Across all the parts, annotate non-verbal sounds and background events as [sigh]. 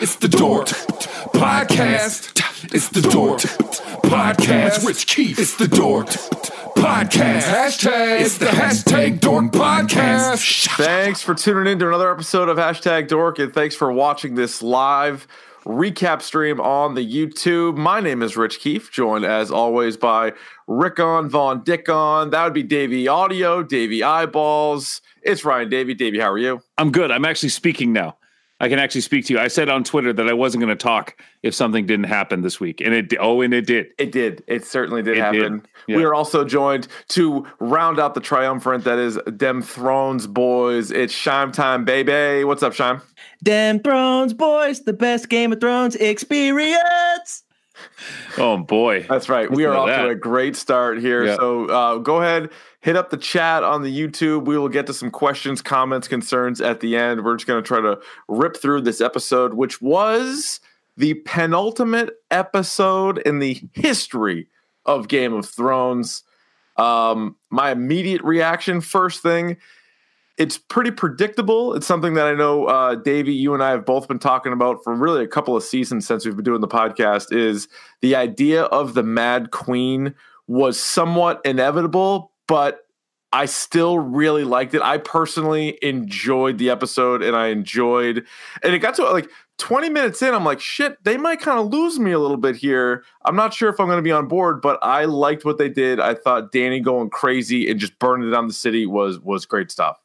It's the Dork Podcast. It's the Dork Podcast. Rich Keefe. It's the Dork Podcast. Hashtag. It's the hashtag Dork Podcast. Thanks for tuning in to another episode of Hashtag Dork, and thanks for watching this live recap stream on the YouTube. My name is Rich Keefe, joined as always by Rickon Von Dickon. That would be Davey Audio, Davey Eyeballs. It's Ryan Davey. Davey, how are you? I'm good. I'm actually speaking now. I can actually speak to you. I said on Twitter that I wasn't going to talk if something didn't happen this week, and it oh, and it did. It did. It certainly did It happen. did. Yeah. We are also joined to round out the triumvirate that is Dem Thrones boys. It's Shime time, baby. What's up, Shime? Damn Thrones, boys, the best Game of Thrones experience. [laughs] Oh boy, That's right. We are off to to a great start here. So uh, go ahead, hit up the chat on the YouTube. We will get to some questions, comments, concerns at the end. We're just going to try to rip through this episode, which was the penultimate episode in the history of Game of Thrones. Um, my immediate reaction, first thing, it's pretty predictable. It's something that I know, uh, Davey, you and I have both been talking about for really a couple of seasons since we've been doing the podcast. Is the idea of the Mad Queen was somewhat inevitable, but I still really liked it. I personally enjoyed the episode, and I enjoyed, and it got to like 20 minutes in. I'm like, shit, they might kind of lose me a little bit here. I'm not sure if I'm going to be on board, but I liked what they did. I thought Danny going crazy and just burning down the city was was great stuff.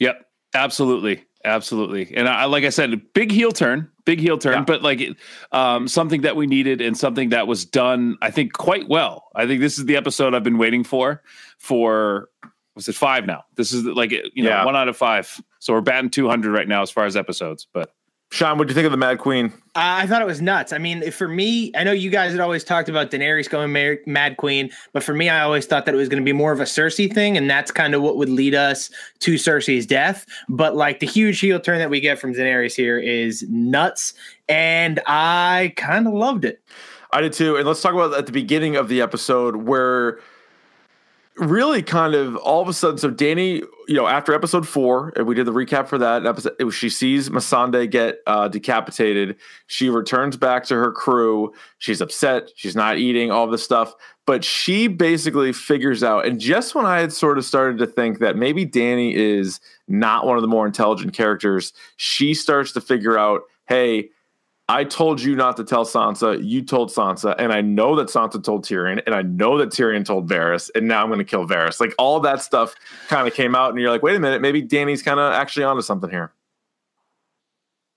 Yep, absolutely, absolutely. And I, like I said, big heel turn, big heel turn, Yeah. but like um, something that we needed and something that was done, I think, quite well. I think this is the episode I've been waiting for. For was it five now? This is like you know Yeah. one out of five. So we're batting 200 right now as far as episodes. But Sean, what do you think of the Mad Queen? Uh, I thought it was nuts. I mean, for me, I know you guys had always talked about Daenerys going Mar- Mad Queen, but for me, I always thought that it was going to be more of a Cersei thing, and that's kind of what would lead us to Cersei's death. But like the huge heel turn that we get from Daenerys here is nuts, and I kind of loved it. I did too. And let's talk about at the beginning of the episode where really kind of all of a sudden, so Danny, you know, after episode four, and we did the recap for that episode, was, she sees Missandei get uh, decapitated. She returns back to her crew. She's upset. She's not eating all this stuff. But she basically figures out, and just when I had sort of started to think that maybe Danny is not one of the more intelligent characters, she starts to figure out, hey, I told you not to tell Sansa. You told Sansa, and I know that Sansa told Tyrion, and I know that Tyrion told Varys, and now I'm going to kill Varys. Like all that stuff kind of came out, and you're like, wait a minute, maybe Danny's kind of actually onto something here.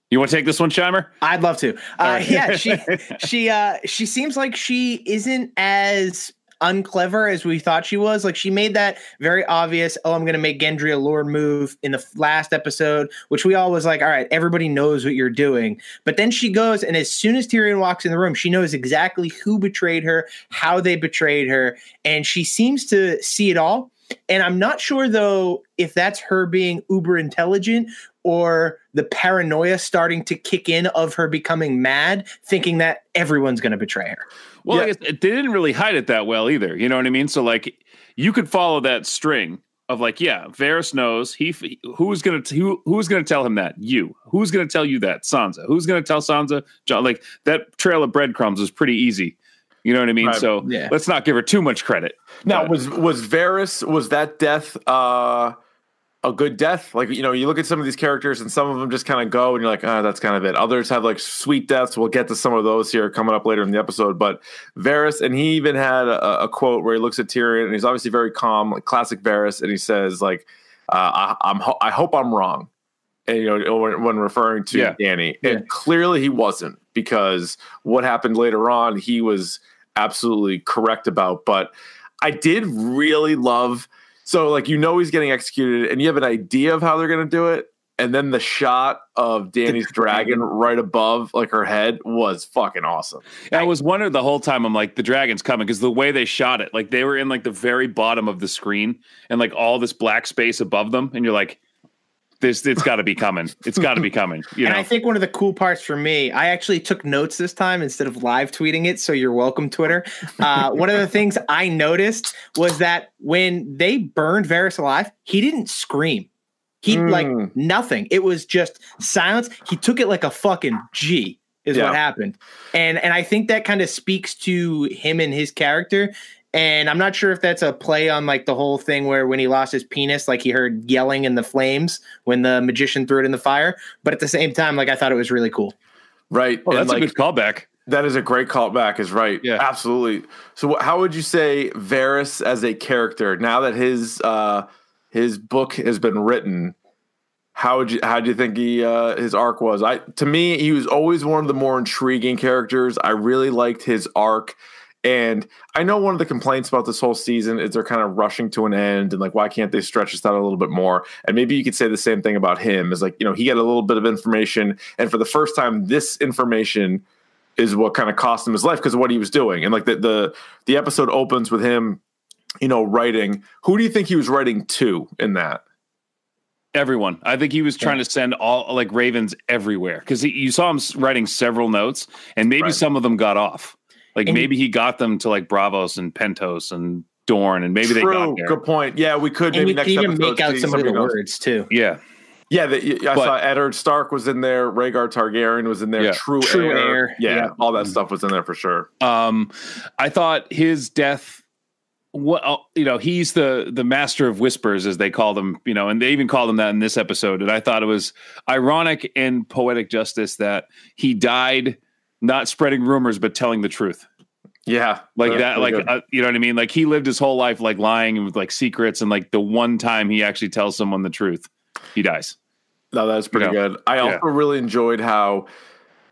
you want to take this one, Shimer? I'd love to. Uh, right. yeah, she [laughs] she uh she seems like she isn't as unclever as we thought she was. Like she made that very obvious. Oh, I'm gonna make Gendry a Lord move in the last episode, which we all was like, all right, everybody knows what you're doing. But then she goes, and as soon as Tyrion walks in the room, she knows exactly who betrayed her, how they betrayed her, and she seems to see it all. And I'm not sure though if that's her being uber intelligent or the paranoia starting to kick in of her becoming mad, thinking that everyone's going to betray her. Well, Yeah. I guess they didn't really hide it that well either. You know what I mean? So like, you could follow that string of like, yeah, Varys knows he who's gonna who who's gonna tell him that you who's gonna tell you that Sansa who's gonna tell Sansa Jon like that trail of breadcrumbs is pretty easy. You know what I mean? Right. So Yeah. let's not give her too much credit. Now, But- was was Varys was that death uh, a good death? Like you know, you look at some of these characters, and some of them just kind of go, and you're like, ah, that's kind of it. Others have like sweet deaths. We'll get to some of those here coming up later in the episode. But Varys, and he even had a, a quote where he looks at Tyrion, and he's obviously very calm, like classic Varys, and he says like, uh, I, "I'm ho- I hope I'm wrong." And you know, when, when referring to Yeah. Danny, Yeah. and clearly he wasn't because what happened later on, he was absolutely correct about. But I did really love so like you know he's getting executed and you have an idea of how they're gonna do it. And then the shot of Danny's [laughs] dragon right above like her head was fucking awesome. I was wondering the whole time. I'm like, the dragon's coming because the way they shot it, like they were in like the very bottom of the screen and like all this black space above them, and you're like, this it's got to be coming. It's got to be coming. [laughs] You and know, I think one of the cool parts for me, I actually took notes this time instead of live tweeting it. So you're welcome, Twitter. Uh, one of the things I noticed was that when they burned Varys alive, he didn't scream. He Mm. like nothing. It was just silence. He took it like a fucking G. is Yeah. what happened. And and I think that kind of speaks to him and his character. And I'm not sure if that's a play on like the whole thing where when he lost his penis, like he heard yelling in the flames when the magician threw it in the fire. But at the same time, like I thought it was really cool. Right. Oh, And, that's like, a good callback. That is a great callback. Is right. Yeah. absolutely. So, wh- how would you say Varys as a character now that his uh, his book has been written? How would you how do you think he uh, his arc was? I to me, he was always one of the more intriguing characters. I really liked his arc. And I know one of the complaints about this whole season is they're kind of rushing to an end and like, why can't they stretch this out a little bit more? And maybe you could say the same thing about him is like, you know, he got a little bit of information. And for the first time, this information is what kind of cost him his life because of what he was doing. And like the, the, the episode opens with him, you know, writing. Who do you think he was writing to in that? Everyone. I think he was trying to send all like ravens everywhere because you saw him writing several notes, and maybe Right. some of them got off. Like And- maybe he got them to like Braavos and Pentos and Dorne, and maybe they got True. there. Good point. Yeah, we could And maybe you next can even episode make out some of the something else. words too. Yeah, Yeah, the, I But- saw Eddard Stark was in there. Rhaegar Targaryen was in there. Yeah. True, True Heir. Heir, Yeah, yeah. all that stuff was in there for sure. Um, I thought his death. What uh, you know, he's the the master of whispers, as they called him. You know, and they even called him that in this episode. And I thought it was ironic and poetic justice that he died not spreading rumors but telling the truth. Yeah, like that like uh, you know what i mean like he lived his whole life like lying and with like secrets and like the one time he actually tells someone the truth he dies No, that's pretty Yeah. good. I Yeah. also really enjoyed how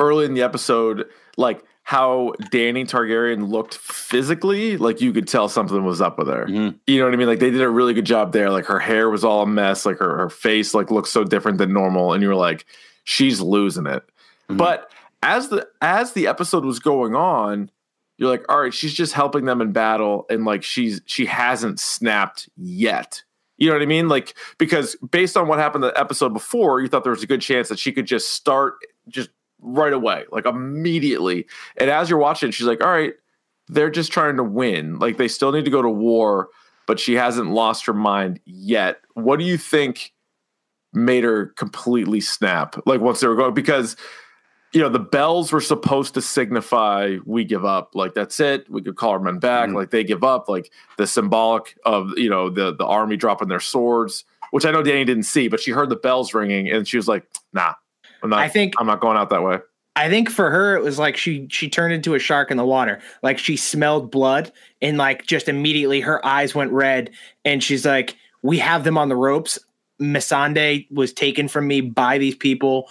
early in the episode, like how Danny Targaryen looked physically, like you could tell something was up with her. Mhm. You know what I mean? Like they did a really good job there. Like her hair was all a mess. Like her, her face like looked so different than normal. And you were like, she's losing it. Mhm. But as the as the episode was going on, you're like, all right, she's just helping them in battle, and like she's she hasn't snapped yet. You know what I mean? Like because based on what happened the episode before, you thought there was a good chance that she could just start just right away, like immediately. And as you're watching, she's like, all right, they're just trying to win. Like they still need to go to war, but she hasn't lost her mind yet. What do you think made her completely snap? Like once they were going because you know the bells were supposed to signify we give up like that's it we could call our men back Mhm. like they give up like the symbolic of you know the the army dropping their swords which i know danny didn't see but she heard the bells ringing and she was like nah i'm not I think i'm not going out that way I think for her it was like she she turned into a shark in the water. Like she smelled blood and like just immediately her eyes went red and she's like, "We have them on the ropes. Missandei was taken from me by these people.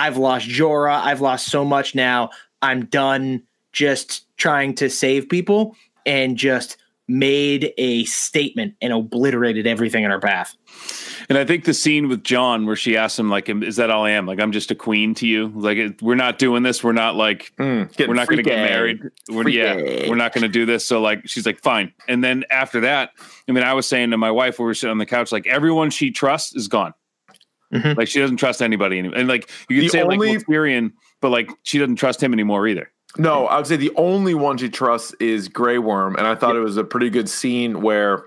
I've lost Jorah. I've lost so much now. I'm done just trying to save people and just made a statement and obliterated everything in her path. and i think the scene with jon where she asks him like is that all i am like i'm just a queen to you like we're not doing this we're not like Mm, we're not going to get married. We're, Freaky. yeah, we're not going to do this. So like, she's like, fine. And then after that, I mean, I was saying to my wife, we were sitting on the couch, like everyone she trusts is gone. Mhm. Like she doesn't trust anybody anymore. And like you could The say only- like Tyrion, but like she doesn't trust him anymore either. No, I would say the only one she trusts is Grey Worm, and I thought it was a pretty good scene where,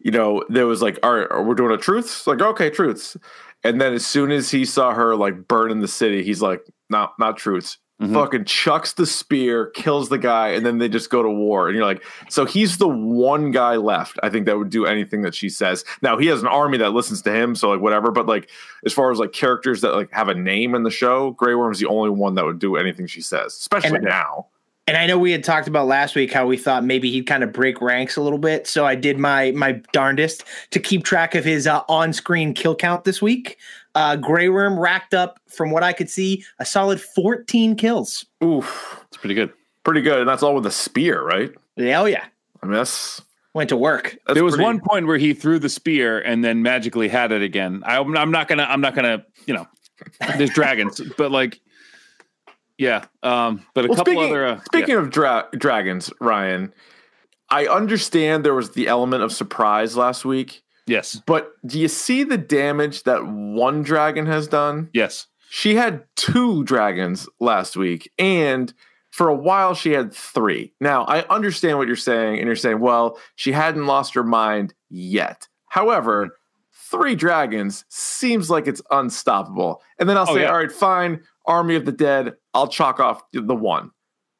you know, there was like, all right, we're doing a truths, like okay, truths, and then as soon as he saw her like burn in the city, he's like, not not truths. Mhm. Fucking chucks the spear, kills the guy, and then they just go to war. And you're like, so he's the one guy left. I think that would do anything that she says. Now he has an army that listens to him, so like whatever. But like, as far as like characters that like have a name in the show, Grey Worm's the only one that would do anything she says, especially And- now. And I know we had talked about last week how we thought maybe he'd kind of break ranks a little bit. So I did my my darndest to keep track of his uh, on-screen kill count this week. Uh, Grey Worm racked up, from what I could see, a solid 14 kills. Oof, It's pretty good. pretty good, and that's all with a spear, right? Hell yeah, I mean, that's, went to work. that's there was pretty- one point where he threw the spear and then magically had it again. I, I'm not gonna. I'm not gonna. You know, there's dragons, [laughs] but like, yeah. Um, but a Well, couple speaking, other. Uh, speaking of dra- dragons, Ryan, I understand there was the element of surprise last week, yeah. Yes, but do you see the damage that one dragon has done? yes. She had two dragons last week, and for a while she had three. Now, I understand what you're saying, and you're saying, well, she hadn't lost her mind yet. However, mm-hmm. three dragons seems like it's unstoppable. And then I'll Oh, say, yeah. all right, fine. Army of the Dead, I'll chalk off the one.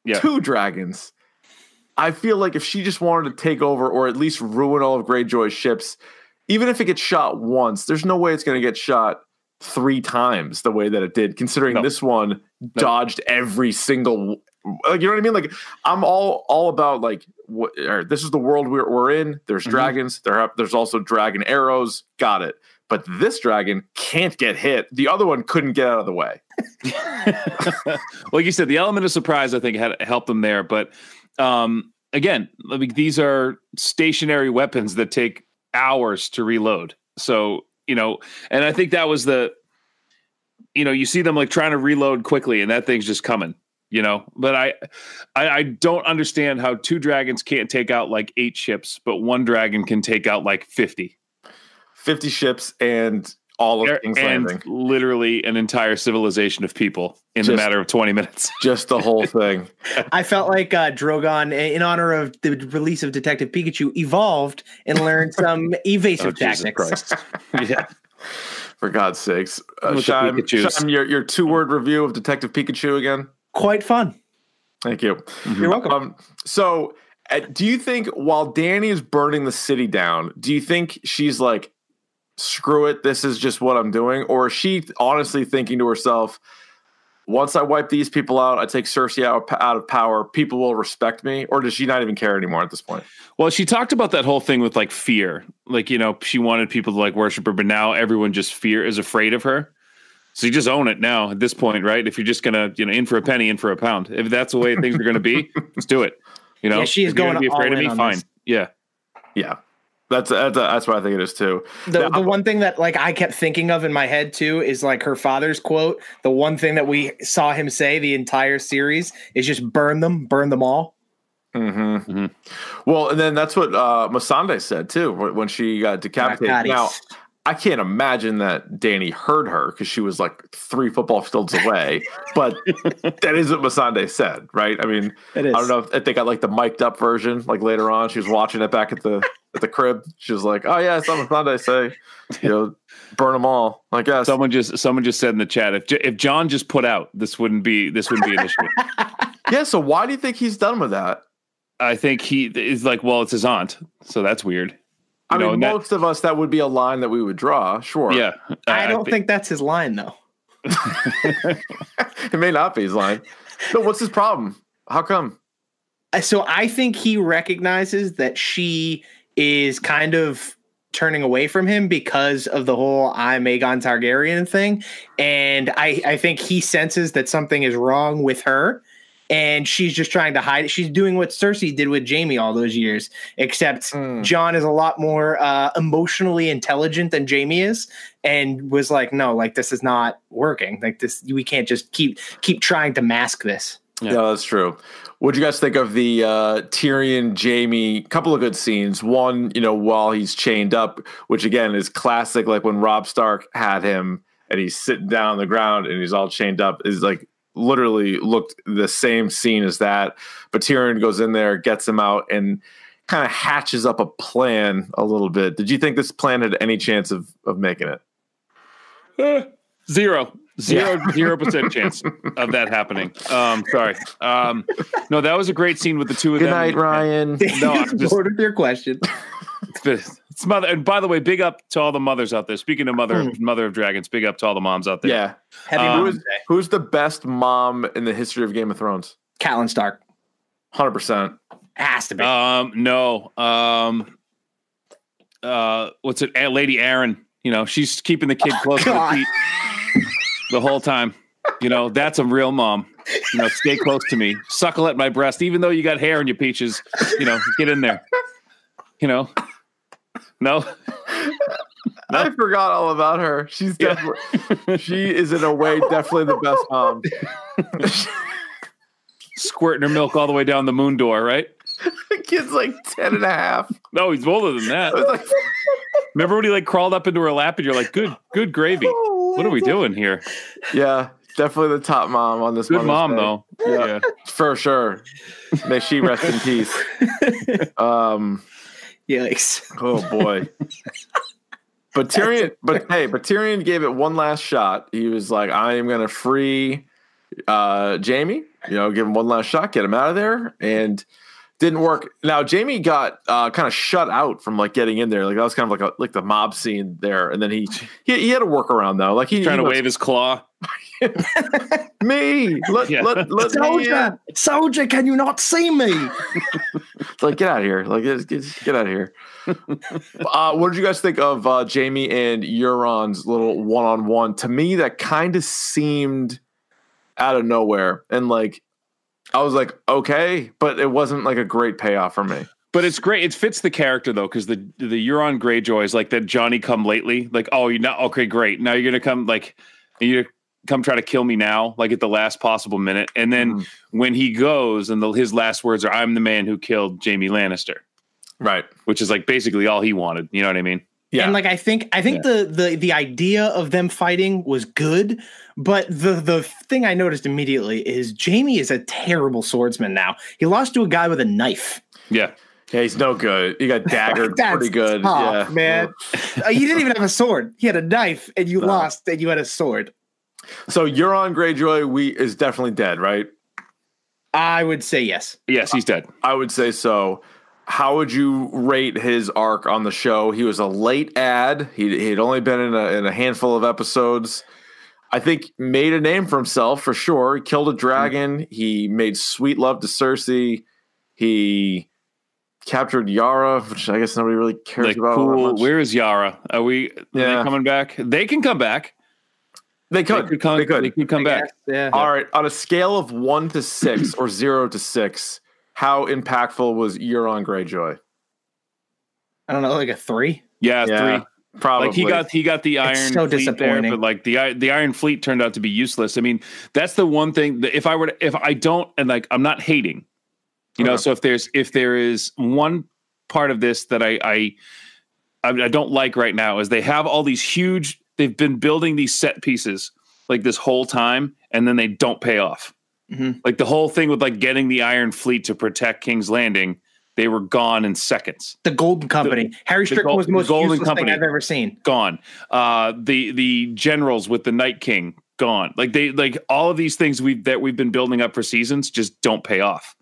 Yeah. Two dragons. I feel like if she just wanted to take over or at least ruin all of Greyjoy's ships, even if it gets shot once, there's no way it's going to get shot three times the way that it did, considering No. this one dodged every single. Like, you know what I mean? Like I'm all all about like what, this is the world we're, we're in. There's Mhm. dragons. There have, there's also dragon arrows. Got it. But this dragon can't get hit. The other one couldn't get out of the way. [laughs] like you said, the element of surprise I think had helped them there. But um, again, I mean, these are stationary weapons that take hours to reload. So you know, and I think that was the, you know, you see them like trying to reload quickly, and that thing's just coming. You know, but I, I, I don't understand how two dragons can't take out like eight ships, but one dragon can take out like fifty. 50 ships and all of King's and Landing. literally an entire civilization of people in the Just- matter of 20 minutes. [laughs] Just the whole thing. [laughs] I felt like uh, Drogon, in honor of the release of Detective Pikachu, evolved and learned some [laughs] evasive Oh, Jesus tactics. Christ. yeah. For God's sakes. Uh, With Shime, Shime, your, your two word review of Detective Pikachu again. Quite fun. Thank you. You're welcome. Um, so, uh, do you think while Danny is burning the city down, do you think she's like, screw it, this is just what I'm doing? Or is she honestly thinking to herself, once I wipe these people out, I take Cersei out, out of power, people will respect me? Or does she not even care anymore at this point? Well, she talked about that whole thing with like fear. Like, you know, she wanted people to like worship her, but now everyone just fear is afraid of her. So you just own it now at this point, right? If you're just gonna, you know, in for a penny, in for a pound. If that's the way things are gonna be, [laughs] let's do it. You know, Yeah, she is going gonna be afraid of me. Fine. this. Yeah. Yeah. That's that's that's what I think it is too. The, Yeah, the one thing that like I kept thinking of in my head too is like her father's quote. The one thing that we saw him say the entire series is just burn them, burn them all. Mm-hmm. Mhm. Well, and then that's what uh, Missandei said too when she got decapitated. Dracarys. Now, I can't imagine that Danny heard her because she was like three football fields away. [laughs] but that is what Missandei said, right? I mean, It is. I don't know if they got like the mic'd up version. Like later on, she was watching it back at the at the crib. She was like, "Oh yeah, I saw Missandei say, you know, burn them all." I guess. Someone just someone just said in the chat if if Jon just put out, this wouldn't be this wouldn't be an issue. [laughs] yeah. So why do you think he's done with that? I think he is like, well, it's his aunt, so that's weird. I know, mean, and that- most of us that would be a line that we would draw. Sure. Yeah, I don't thi- think that's his line though. [laughs] it may not be his line. No, what's his problem? How come? Uh, So I think he recognizes that she is kind of turning away from him because of the whole I'm Aegon Targaryen thing. And I, I think he senses that something is wrong with her. And she's just trying to hide it. She's doing what Cersei did with Jamie all those years, except Mm. Jon is a lot more uh, emotionally intelligent than Jamie is, and was like, "No, like this is not working. Like this, we can't just keep keep trying to mask this." Yeah. Yeah, that's true. What do you guys think of the uh, Tyrion Jamie? Couple of good scenes. One, you know, while he's chained up, which again is classic, like when Robb Stark had him and he's sitting down on the ground and he's all chained up, is like literally looked the same scene as that. But Tyrion goes in there, gets him out, and kind of hatches up a plan a little bit. Did you think this plan had any chance of of making it? Zero. Zero, [laughs] zero percent chance of that happening. Um, sorry. Um, no, that was a great scene with the two of Good them. Good night, Ryan. No, I'm [laughs] just- bored with your question. [laughs] It's mother. And by the way, big up to all the mothers out there. Speaking of mother, mother of dragons, big up to all the moms out there. Yeah. Heavy Um, Who's, who's the best mom in the history of Game of Thrones? Catelyn Stark Hundred percent. has to be. Um, no. Um, uh, what's it? Lady Arryn. You know, she's keeping the kid close to the God. feet the whole time. You know, that's a real mom. You know, stay close to me, suckle at my breast, even though you got hair in your peaches. You know, get in there. You know, [laughs] no. I forgot all about her. She's Yeah. definitely she is in a way definitely the best mom. [laughs] squirting her milk all the way down the moon door, right? the kid's like 10 and a half. No, he's older than that. Like, Remember when he like crawled up into her lap and you're like, good, good gravy. [laughs] What are we doing here? yeah, definitely the top mom on this Good mom Day. though. Yeah. Yeah. For sure. May she rest in peace. Um Yikes. oh boy. [laughs] But Tyrion, but hey, but Tyrion gave it one last shot. He was like, I am gonna free uh, Jamie. You know, give him one last shot, get him out of there, and didn't work. Now Jamie got uh, kind of shut out from like getting in there. Like that was kind of like a like the mob scene there, and then he he, he had a workaround though. Like he Trying he to was- wave his claw. [laughs] me. Let, Yeah. let, let me in. soldier, can you not see me? [laughs] It's like get out of here. Like get, get, get out of here. [laughs] uh, what did you guys think of uh, Jamie and Euron's little one on one? To me, that kind of seemed out of nowhere, and like I was like, okay, but it wasn't like a great payoff for me. But it's great. It fits the character though, because the the Euron Greyjoy is like that Johnny come lately. Like, oh, you're not okay, great. Now you're gonna come like you come try to kill me now, like at the last possible minute. And then Mhm. when he goes and the, his last words are, "I'm the man who killed Jamie Lannister," Right. which is like basically all he wanted. You know what I mean? Yeah. And like I think I think the the the idea of them fighting was good, but the the thing I noticed immediately is Jamie is a terrible swordsman now. He lost to a guy with a knife. Yeah. Yeah, he's no good. He got [laughs] daggered That's pretty good. tough, yeah, man. [laughs] Uh, you didn't even have a sword. He had a knife, and you No. lost, and you had a sword. So Euron Greyjoy, we is definitely dead, right? I would say yes. Yes, he's dead. I would say so. How would you rate his arc on the show? He was a late ad. He he'd only been in a, in a handful of episodes. I think made a name for himself for sure. He killed a dragon. Mm-hmm. He made sweet love to Cersei. He captured Yara, which I guess nobody really cares Like, about. cool. Where is Yara? Are we? Are Yeah. they coming back? They can come back. They could. They could come. They could. They could come back. guess, Yeah. All right. On a scale of one to six or [clears throat] zero to six, how impactful was Euron Greyjoy? I don't know, like a three. Yeah, Yeah, three. Probably. Like he got he got the Iron It's so Fleet there, but like the the Iron Fleet turned out to be useless. I mean, that's the one thing that if I were to, if I don't and like I'm not hating, you know. So if there's if there is one part of this that I I I I don't like right now is they have all these huge. They've been building these set pieces like this whole time, and then they don't pay off. Mhm. Like the whole thing with like getting the Iron Fleet to protect King's Landing, they were gone in seconds. The Golden Company. Harry the Strickland was the most Golden useless Company. thing I've ever seen. gone. Uh, the the generals with the Night King gone. Like they like all of these things we that we've been building up for seasons just don't pay off,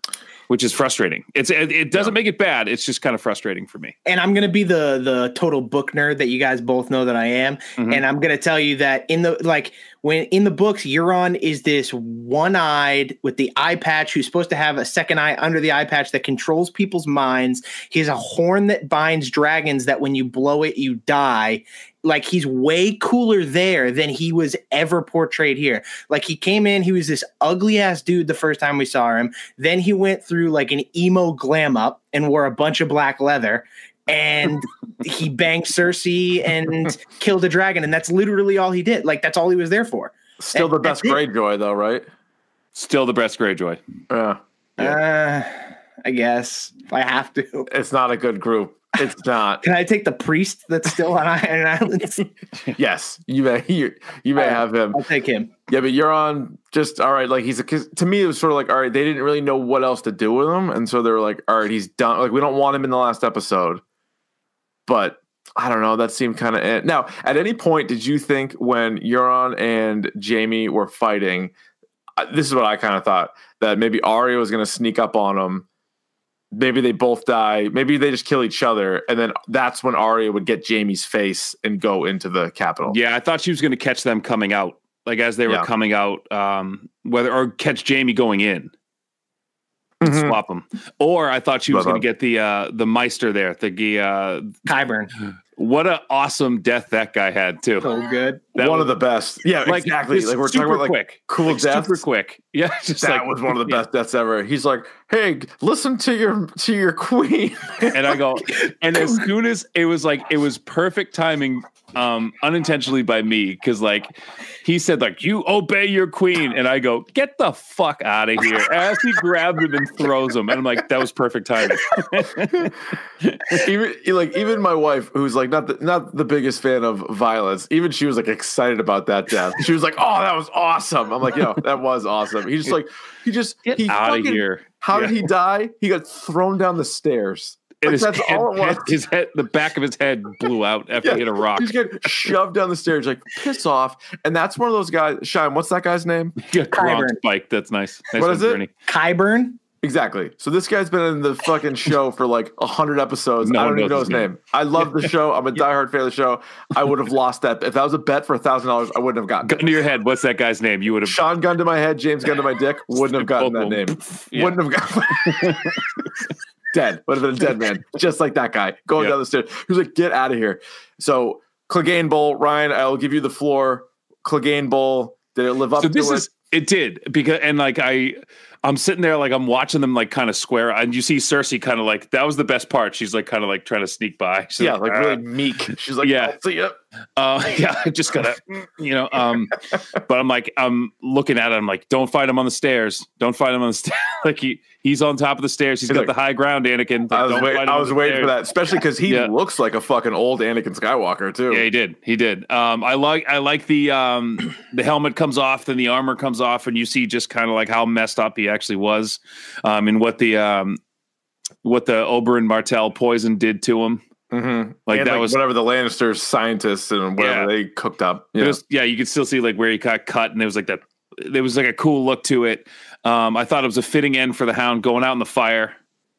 which is frustrating. It's it, it doesn't make it bad. It's just kind of frustrating for me. and I'm gonna be the the total book nerd that you guys both know that I am, Mhm. and I'm gonna tell you that in the like when in the books, Euron is this one-eyed with the eye patch who's supposed to have a second eye under the eye patch that controls people's minds. He has a horn that binds dragons that when you blow it, you die. Like he's way cooler there than he was ever portrayed here. Like he came in, he was this ugly ass dude the first time we saw him. Then he went through like an emo glam up and wore a bunch of black leather. And he banged Cersei and killed a dragon, and that's literally all he did. Like that's all he was there for. Still the best That's it. Greyjoy, though, right? Still the best Greyjoy. Yeah. Uh, I guess if I have to. It's not a good group. It's not. Can I take the priest that's still on [laughs] Iron Islands? [laughs] yes, you may. You, you may All right. have him. I'll take him. Yeah, but you're on just all right. Like he's a, 'cause to me, it was sort of like all right. They didn't really know what else to do with him, and so they were like, all right, he's done. Like we don't want him in the last episode, but I don't know. That seemed kind of now. At any point, did you think when Euron and Jamie were fighting? uh, This is what I kind of thought that maybe Arya was going to sneak up on them. Maybe they both die. Maybe they just kill each other, and then that's when Arya would get Jamie's face and go into the capital. Yeah, I thought she was going to catch them coming out, like as they were Yeah. coming out, um, whether or catch Jamie going in. Mhm. Swap them, or I thought she was going to get the uh, the Maester there. The uh, Qyburn. [gasps] [laughs] what a awesome death that guy had too. So good. That one was- of the best. Yeah, like exactly. Like we're talking about like quick, cool like, deaths. super quick. [laughs] Yeah, just that like was one of the yeah. best deaths ever. He's like, "Hey, listen to your to your queen." and I go, [laughs] and as soon as it was like, it was perfect timing, um, unintentionally by me, because like he said, like you obey your queen, and I go, get the fuck out of here, as he grabs him and throws him, and I'm like, that was perfect timing. [laughs] even like even my wife, who's like not the not the biggest fan of violence, even she was like excited about that death. She was like, "Oh, that was awesome." I'm like, "Yo, that was awesome." He just like he just Get he out of here. How did he die? He got thrown down the stairs. And his, that's head, all it was. head- his head, the back of his head blew out after Yeah, he hit a rock. He's getting shoved down the stairs, like piss off. And that's one of those guys. Shine, what's that guy's name? [laughs] Yeah, Gronk Qyburn. spike. That's nice. nice What one, is it? Bernie. Qyburn. Exactly. So this guy's been in the fucking show for like a hundred episodes. No I don't even know his his name. I love the [laughs] show. I'm a diehard fan of the show. I would have lost that if that was a bet for a thousand dollars. I wouldn't have gotten Gun it. to your head. What's that guy's name? You would have. Sean gun to my head, James gun to my dick. [laughs] [laughs] Wouldn't have gotten that name. Yeah. Wouldn't have gotten dead. Would have been a dead man, just like that guy going Yeah. down the stairs. He was like, "Get out of here." So Clegane Bowl, Ryan, I'll give you the floor. Clegane Bowl. Did it live up So to this it? is it did because and like I I'm sitting there like I'm watching them like kind of square and you see Cersei kind of like that was the best part. She's like kind of like trying to sneak by. [laughs] She's yeah, like "Ah." really meek. She's like, Yeah. yeah, see ya. Uh, [laughs] yeah, I just gotta, you know. Um, but I'm like, I'm looking at it. I'm like, don't fight him on the stairs. Don't fight him on the stairs. [laughs] like he he's on top of the stairs. He's He's got like- the high ground, Anakin. Like, I was, wait, I was waiting for that, especially because he Yeah. looks like a fucking old Anakin Skywalker too. Yeah, he did. He did. Um, I like I like the um [clears throat] the helmet comes off, then the armor comes off, and you see just kind of like how messed up he actually was, um, and what the um what the Oberyn Martell poison did to him. Mhm. Like And, that was whatever the Lannisters scientists and whatever Yeah. they cooked up. Yeah. was, yeah, you could still see like where he got cut, and there was like that. There was like a cool look to it. Um, I thought it was a fitting end for the Hound going out in the fire.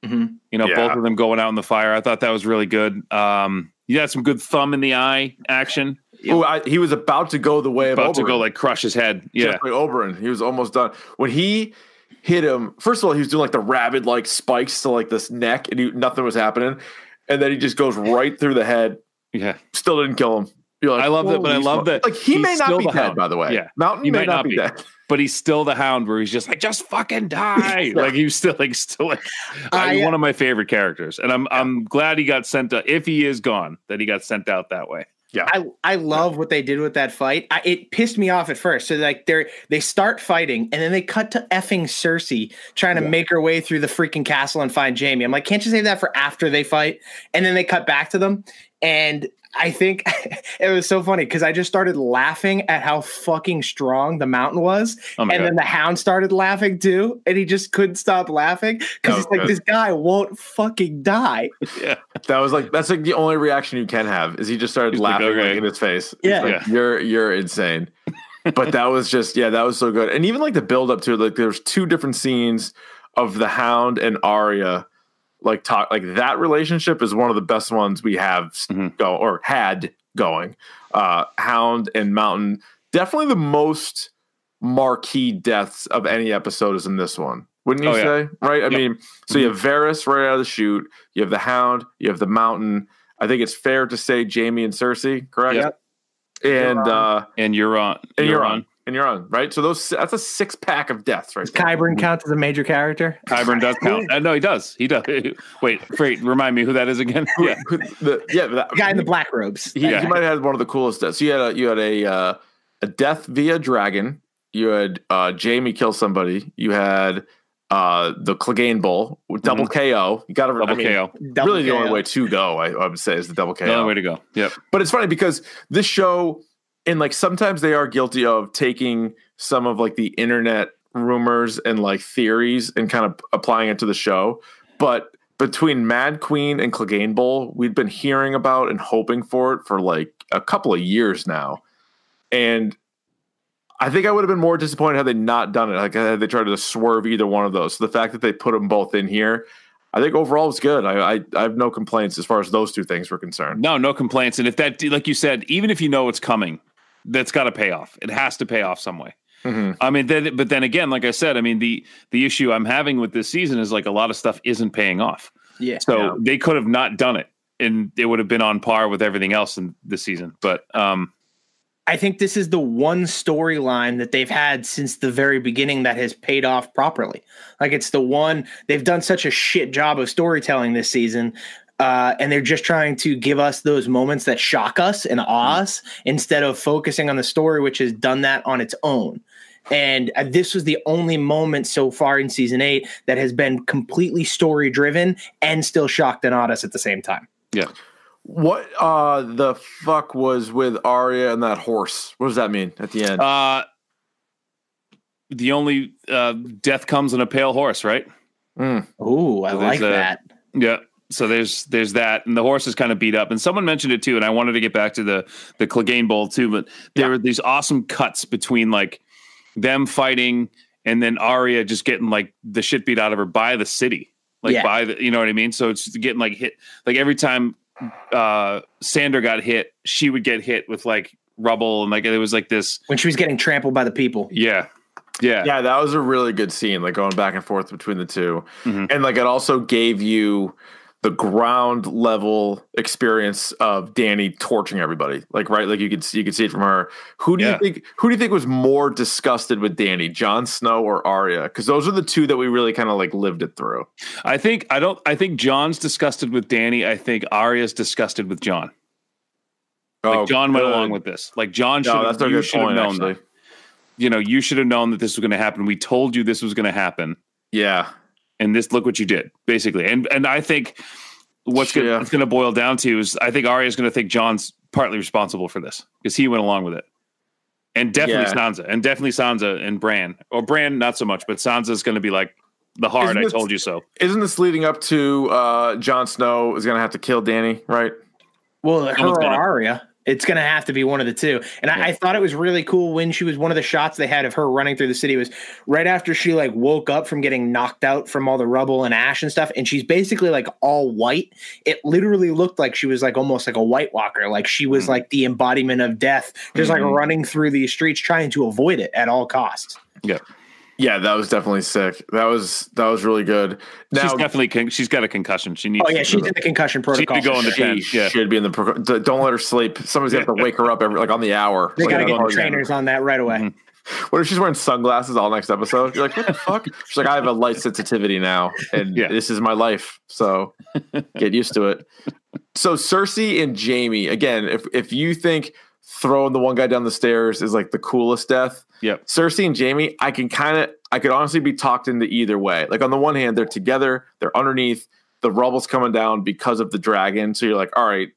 Mhm. You know, Yeah. both of them going out in the fire. I thought that was really good. Um, you had some good thumb in the eye action. I, he was about to go the way of About to go like crush his head. Yeah, like Oberyn. He was almost done. When he hit him, first of all, he was doing like the rabid like spikes to like this neck, and he, nothing was happening. And then he just goes right through the head. yeah. Still didn't kill him. You're like, I love that, but I love that Like he may not be the dead, Hound. by the way. Yeah. Mountain He may might not, not be be. dead. But he's still the Hound, where he's just like, just fucking [laughs] die. like he's still like still like [laughs] I- uh, uh, one of my favorite characters, and I'm I'm glad he got sent. To, if he is gone, that he got sent out that way. I I love what they did with that fight. I, it pissed me off at first. So like they're they start fighting and then they cut to effing Cersei trying to make her way through the freaking castle and find Jamie. I'm like, can't you save that for after they fight? And then they cut back to them and. I think [laughs] it was so funny because I just started laughing at how fucking strong the mountain was. Oh and god! then the hound started laughing too. And he just couldn't stop laughing because was he's like, good. this guy won't fucking die. yeah, [laughs] That was like that's like the only reaction you can have is he just started He's laughing like, okay. in his face. Yeah. like, Yeah. you're you're insane. [laughs] but that was just yeah, that was so good. And even like the build up to it, like there's two different scenes of the Hound and Arya like talk like that relationship is one of the best ones we have Mhm. go or had going. Uh Hound and Mountain definitely the most marquee deaths of any episode is in this one. Wouldn't you Oh, yeah. say? Right? I Yep. mean, so you have Varys right out of the chute, you have the Hound, you have the Mountain. I think it's fair to say Jamie and Cersei, correct? Yep. And Euron. uh and you're on. and you're you're on. And you're on, right? So those that's a six pack of deaths, right? Does there. Qyburn count as a major character? Qyburn does [laughs] count. Uh, no, he does. He does. [laughs] Wait, wait. Remind me who that is again. Yeah, the, yeah, that, The guy in the black robes. he, Yeah. he might have had one of the coolest deaths. You had a you had a uh, a death via dragon. You had uh, Jamie kill somebody. You had uh, the Clegane Bowl with double KO. You got to Mm-hmm. double KO. Double Really, the only way to go, I, I would say, is the double KO. The only way to go. Yep. But it's funny because this show, and like sometimes they are guilty of taking some of like the internet rumors and like theories and kind of applying it to the show. But between Mad Queen and Clegane Bowl, we'd been hearing about and hoping for it for like a couple of years now. And I think I would have been more disappointed had they not done it. Like had they tried to swerve either one of those. So the fact that they put them both in here, I think overall was good. I, I I have no complaints as far as those two things were concerned. No, no complaints. And if that, like you said, even if you know it's coming, that's got to pay off. It has to pay off some way. Mhm. I mean, then, but then again, like I said, I mean the the issue I'm having with this season is like a lot of stuff isn't paying off. Yeah. So Yeah. they could have not done it, and it would have been on par with everything else in this season. But um, I think this is the one storyline that they've had since the very beginning that has paid off properly. Like it's the one they've done such a shit job of storytelling this season. Uh, and they're just trying to give us those moments that shock us and awe us instead of focusing on the story, which has done that on its own. And uh, this was the only moment so far in season eight that has been completely story driven and still shocked and awed us at the same time. yeah, What uh the fuck was with Arya and that horse? What does that mean at the end? uh, the only uh, death comes in a pale horse, right? Mm. Ooh, I So like a- that. Yeah. So there's there's that, and the horse is kind of beat up. And someone mentioned it too, and I wanted to get back to the the Clegane Bowl too, but there Yeah. were these awesome cuts between like them fighting and then Arya just getting like the shit beat out of her by the city, like Yeah. by the you know what I mean. So it's getting like hit like every time uh Sandor got hit, she would get hit with like rubble and like it was like this. when she was getting trampled by the people. Yeah, yeah, Yeah, that was a really good scene, like going back and forth between the 2 Mhm. And like it also gave you the ground level experience of Danny torching everybody. Like right, like you could see you could see it from her. Who do Yeah. you think who do you think was more disgusted with Danny, Jon Snow or Arya? Because those are the two that we really kind of like lived it through. I think I don't. I think Jon's disgusted with Danny. I think Arya's disgusted with Jon. Like oh, Jon went Oh, good. along with this. Like Jon should No, have. You should have known actually. that. You know, you should have known that this was going to happen. We told you this was going to happen, Yeah. And this look what you did, basically. And and I think what's going Yeah. it's going to boil down to is I think Arya's going to think Jon's partly responsible for this because he went along with it. And definitely Yeah. Sansa, and definitely Sansa and Bran, or Bran not so much, but Sansa's going to be like the hard. Isn't I told you so. Isn't this leading up to uh Jon Snow is gonna have to kill Danny, right? Well, her Someone's or gonna- Arya. It's going to have to be one of the two. And I, I thought it was really cool when she was one of the shots they had of her running through the city was right after she like woke up from getting knocked out from all the rubble and ash and stuff. And she's basically like all white. It literally looked like she was like almost like a White Walker. Like she was Mm-hmm. like the embodiment of death, just Mhm. like running through these streets trying to avoid it at all costs. Yeah, Yeah, that was definitely sick. That was that was really good. Now she's definitely con- she's got a concussion. She needs. Oh, yeah. to- She's in the concussion protocol. to go in the she tent, yeah. should be in the pro- d- don't let her sleep. Somebody's gonna have to wake her up every like on the hour. They Like, got to get the the hard- trainers on that right away. Mhm. What if she's wearing sunglasses all next episode? You're like, what the [laughs] fuck? She's like, I have a light sensitivity now, and Yeah. this is my life. So [laughs] get used to it. So Cersei and Jamie, again, if if you think throwing the one guy down the stairs is like the coolest death, Yep. Cersei and Jamie, I can kind of, I could honestly be talked into either way. Like on the one hand, they're together, they're underneath, the rubble's coming down because of the dragon. So you're like, all right,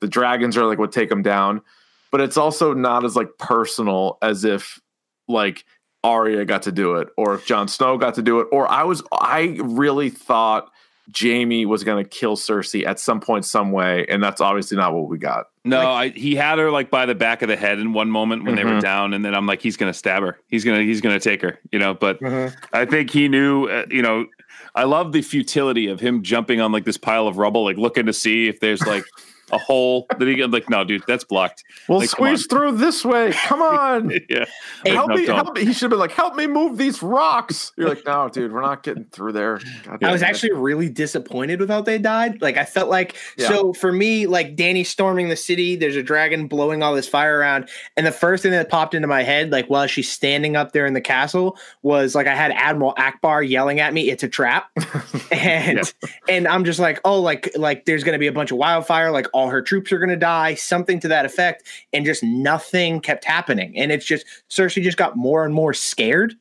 the dragons are like what take them down, but it's also not as like personal as if like Arya got to do it, or if Jon Snow got to do it, or I was, I really thought Jamie was going to kill Cersei at some point, some way, and that's obviously not what we got. No, I, he had her like by the back of the head in one moment when they were Mhm. down, and then I'm like, he's gonna stab her. He's gonna he's gonna take her. You know, but Mhm. I think he knew. Uh, you know, I love the futility of him jumping on like this pile of rubble, like looking to see if there's like [laughs] a hole that he like. No, dude, that's blocked. We'll Like, squeeze through this way. Come [laughs] on. yeah, help no, me, don't. help me. He should have been like, help me move these rocks. You're like, no, dude, we're not getting through there. God I was it. actually really disappointed with how they died. Like I felt like Yeah. so for me, like Danny storming the city, there's a dragon blowing all this fire around, and the first thing that popped into my head, like while she's standing up there in the castle, was like I had Admiral Ackbar yelling at me, "It's a trap," [laughs] and and I'm just like, oh, like like there's gonna be a bunch of wildfire, like all her troops are gonna die, something to that effect, and just nothing kept happening, and it's just Cersei just got more and more scared.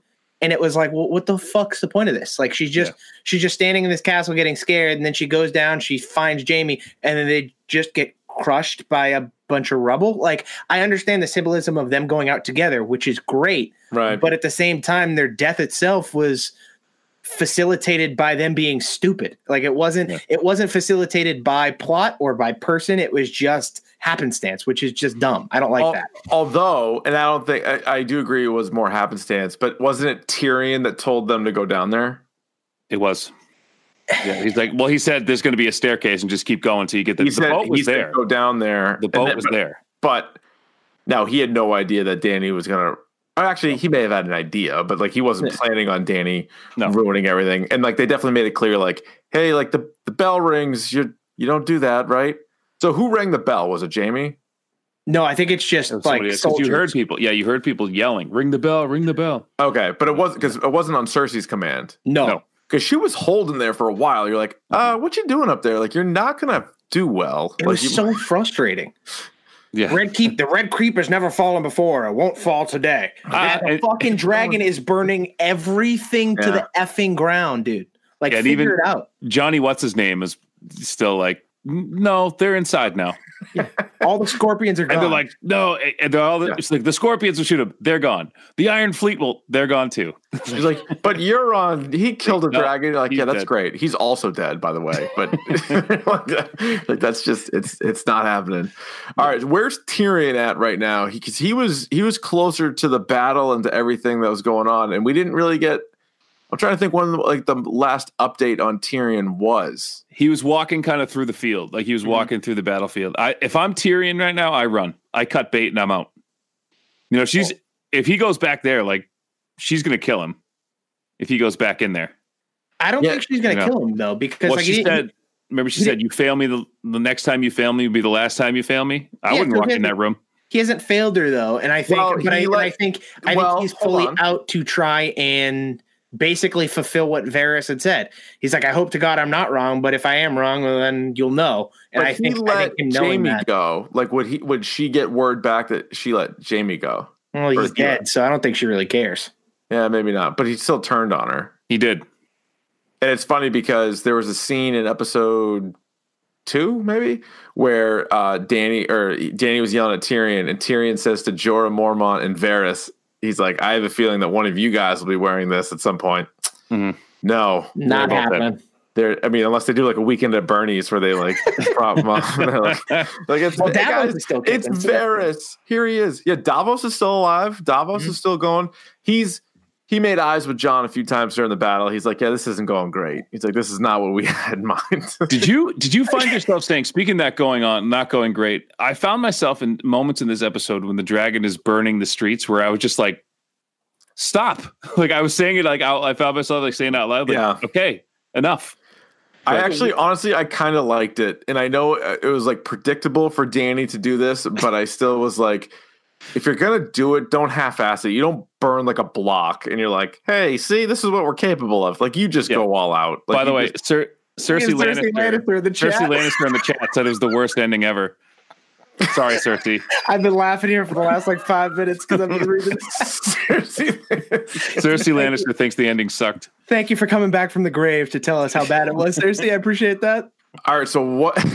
And it was like, well, what the fuck's the point of this? Like, she's just she's just standing in this castle getting scared and then she goes down she finds jamie and then they just get crushed by a bunch of rubble like i understand the symbolism of them going out together which is great right. but at the same time their death itself was facilitated by them being stupid like it wasn't Yeah. it wasn't facilitated by plot or by person it was just happenstance which is just dumb i don't like Al- that Although, and I don't think I, I do agree it was more happenstance, but wasn't it Tyrion that told them to go down there? it was. Yeah, he's like, well, he said there's going to be a staircase and just keep going until you get the, He the said boat he was said there. go down there. The boat then- was but, there. But now he had no idea that Danny was gonna. or Actually, he may have had an idea, but like he wasn't planning on Danny No. ruining everything. And like they definitely made it clear, like, hey, like the the bell rings, you you don't do that, right? So who rang the bell? Was it Jamie? no i think it's just Or like somebody- 'cause you heard people. Yeah, you heard people yelling, "Ring the bell! Ring the bell!" Okay, but it was because it wasn't on Cersei's command. no, No. because she was holding there for a while. You're like, uh, what you doing up there? Like, you're not gonna do well. it Like, was you- so frustrating Yeah, Red keep the red creep has never fallen before. It won't fall today. Ah, the fucking dragon is burning everything to the effing ground, dude. Like Yeah, figure even- it out. Johnny, what's his name, is still like, no, they're inside now. All the scorpions are gone. And they're like, no, and they're all the, Yeah. it's like the scorpions will shoot them. They're gone. The Iron Fleet will, they're gone too. [laughs] He's like, but Euron, he killed a No, dragon. You're like, yeah, that's dead. great. He's also dead, by the way. But [laughs] [laughs] like, that's just it's it's not happening. All right, where's Tyrion at right now? Because he, was he was closer to the battle and to everything that was going on, and we didn't really get. I'm trying to think when like the last update on Tyrion was. He was walking kind of through the field, like he was Mhm. walking through the battlefield. I, if I'm Tyrion right now, I run. I cut bait and I'm out. You know, she's if he goes back there, like she's gonna kill him. If he goes back in there, I don't Yeah, think she's gonna you know. kill him though, because well, like she he- said. Remember, she said, "You fail me. The, the next time you fail me will be the last time you fail me." I Yeah, wouldn't walk in that room. he hasn't failed her though, and I think, Well, but I, he let- I think, I well, think he's fully on. out to try and basically fulfill what Varys had said. He's like, I hope to God I'm not wrong, but if I am wrong, well, then you'll know. And But I think, he I let think him Jaime that, go. Like, would he? Would she get word back that she let Jaime go? well, he's dead, so I don't think she really cares. Yeah, maybe not. But he still turned on her. He did. And it's funny because there was a scene in episode two, maybe, where uh, Danny or Danny was yelling at Tyrion, and Tyrion says to Jorah Mormont and Varys, he's like, "I have a feeling that one of you guys will be wearing this at some point." Mhm. No, Not about that. happening. they're. I mean, unless they do like a weekend at Bernie's where they like [laughs] prop him up. [laughs] Like, like it's Well, Davos guys, is still it's kicking, so that's good. Varys. Here he is. Yeah, Davos is still alive. Davos Mhm. is still going. He's he made eyes with Jon a few times during the battle. He's like, yeah, this isn't going great. He's like, this is not what we [laughs] had in mind. did you did you find [laughs] yourself saying speaking of that going on not going great i found myself in moments in this episode when the dragon is burning the streets where i was just like stop [laughs] like i was saying it like out i found myself like saying it out loud like Yeah. okay enough I actually, honestly, I kind of liked it, and I know uh, it was like predictable for Danny to do this, but I still was like, if you're gonna do it, don't half-ass it. You don't burn like a block, and you're like, hey, see, this is what we're capable of. Like, you just Yeah. go all out. Like, by the way just- Cer- cersei, Lannister, Lannister in the chat. cersei lannister in the chat said it was the worst ending ever sorry cersei [laughs] I've been laughing here for the last like five minutes because I've been reading. [laughs] seriously, cersei lannister thinks the ending sucked Thank you for coming back from the grave to tell us how bad it was, Cersei. I appreciate that. all right. So what? [laughs]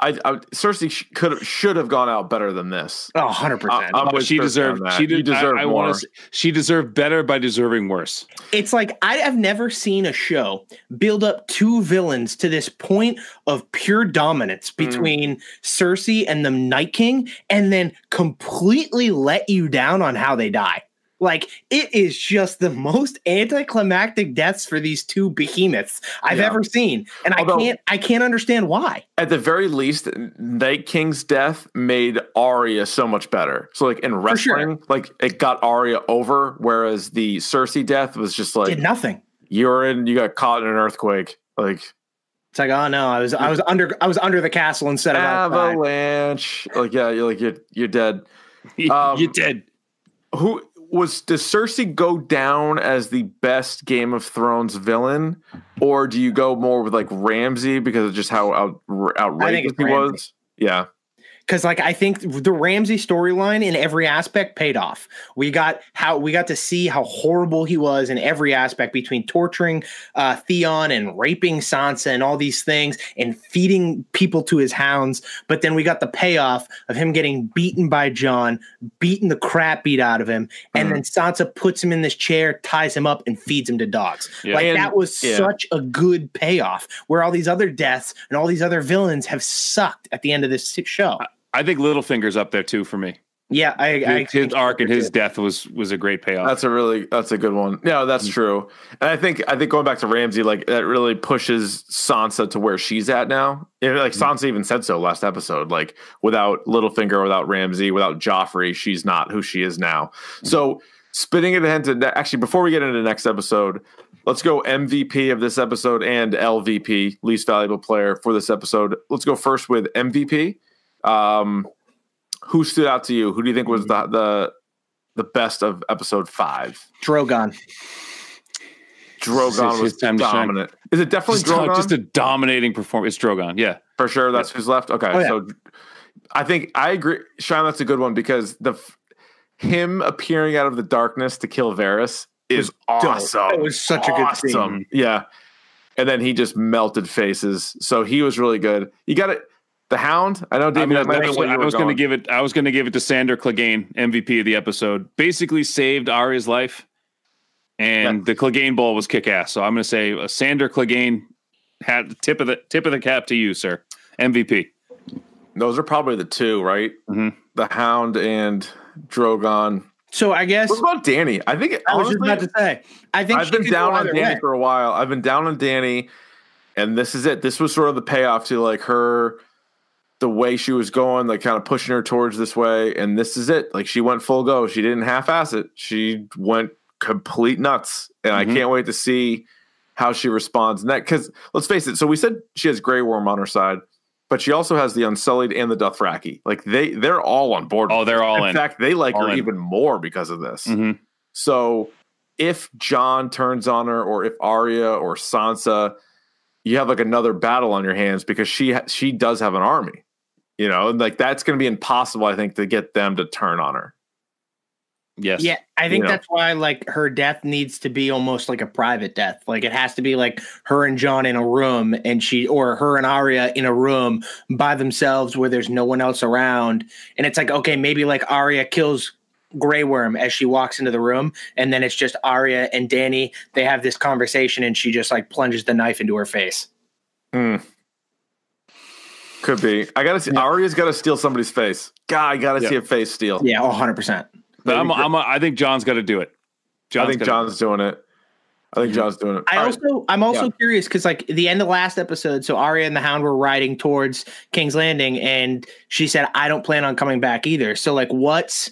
I, I Cersei sh- could should have gone out better than this. Oh, 100%. I- I'm Oh, she deserved she did You deserve I, I more. wanna she deserved better by deserving worse it's like I have never seen a show build up two villains to this point of pure dominance hmm. between Cersei and the Night King, and then completely let you down on how they die. Like it is just the most anticlimactic deaths for these two behemoths I've Yeah. ever seen, and Although- I can't I can't understand why. At the very least, Night King's death made Arya so much better. So, like in sure. wrestling, like it got Arya over, whereas the Cersei death was just like Did nothing. you're in, you got caught in an earthquake, like It's like, oh no, I was I was under I was under the castle instead of outside. avalanche. Like yeah, you're like you're you're dead. [laughs] Um, you did Who was does Cersei go down as the best Game of Thrones villain, or do you go more with like Ramsay because of just how out, outrageous he Ramsay. was? Yeah. Because like I think the Ramsay storyline in every aspect paid off. We got how we got to see how horrible he was in every aspect between torturing uh, Theon and raping Sansa and all these things and feeding people to his hounds. But then we got the payoff of him getting beaten by Jon, beating the crap beat out of him, and Mhm. then Sansa puts him in this chair, ties him up, and feeds him to dogs. Yeah. Like And- that was yeah. such a good payoff. Where all these other deaths and all these other villains have sucked at the end of this show. I think Littlefinger's up there too for me. Yeah, I, I His, his arc and his too. death was was a great payoff. That's a really that's a good one. Yeah, that's mm-hmm. true. And I think I think going back to Ramsay, like that really pushes Sansa to where she's at now. And like mm-hmm. Sansa even said so last episode. Like without Littlefinger, without Ramsay, without Joffrey, she's not who she is now. Mm-hmm. So spinning it ahead to ne- actually before we get into the next episode, let's go MVP of this episode and LVP, least valuable player for this episode. Let's go first with MVP. Um, who stood out to you? Who do you think was the the the best of episode five? Drogon. Drogon was time dominant. Is it definitely just, Drogon? just a dominating performance. It's Drogon, yeah. For sure, that's who's left. Okay, Oh, yeah. so I think I agree. Sean, that's a good one because the him appearing out of the darkness to kill Varys is awesome. It was such a good scene. Yeah, and then he just melted faces. So he was really good. You got it. The Hound. I know, I, mean, that might be that's where what- you I was going to give it. I was going to give it to Sandor Clegane, MVP of the episode. Basically, saved Arya's life, and the Clegane Bowl was kick ass. So I'm going to say uh, Sandor Clegane had the tip of the tip of the cap to you, sir. MVP. Those are probably the two, right? Mhm. The Hound and Drogon. So I guess What about Danny? I think I was honestly, just about to say. I think I've been down on Danny way. for a while. I've been down on Danny, and this is it. This was sort of the payoff to like her, the way she was going, like kind of pushing her towards this way. And this is it. Like she went full go. She didn't half ass it. She went complete nuts. And I Mhm. can't wait to see how she responds next. Because let's face it. So we said she has Grey Worm on her side, but she also has the Unsullied and the Dothraki. Like they, they're all on board. Oh, they're all in in. fact, they like All her in. even more because of this. Mhm. So if Jon turns on her, or if Arya or Sansa, you have like another battle on your hands because she ha- she does have an army, you know, like that's going to be impossible, I think, to get them to turn on her. Yes. Yeah, I think You know. that's why like her death needs to be almost like a private death. Like it has to be like her and Jon in a room and she or her and Arya in a room by themselves where there's no one else around. And it's like, okay, maybe like Arya kills Grey Worm as she walks into the room, and then it's just Arya and Danny. They have this conversation and she just like plunges the knife into her face. Hmm. Could be. I gotta see. Arya's got to steal somebody's face. God, I gotta Yeah. see a face steal. Yeah, oh, 100%. But I'm, I'm, I think Jon's got to do it. I think gotta- Jon's doing it. I think Jon's doing it. I All right. also I'm also Yeah. curious because like the end of last episode, so Arya and the Hound were riding towards King's Landing, and she said, "I don't plan on coming back either." So like, what's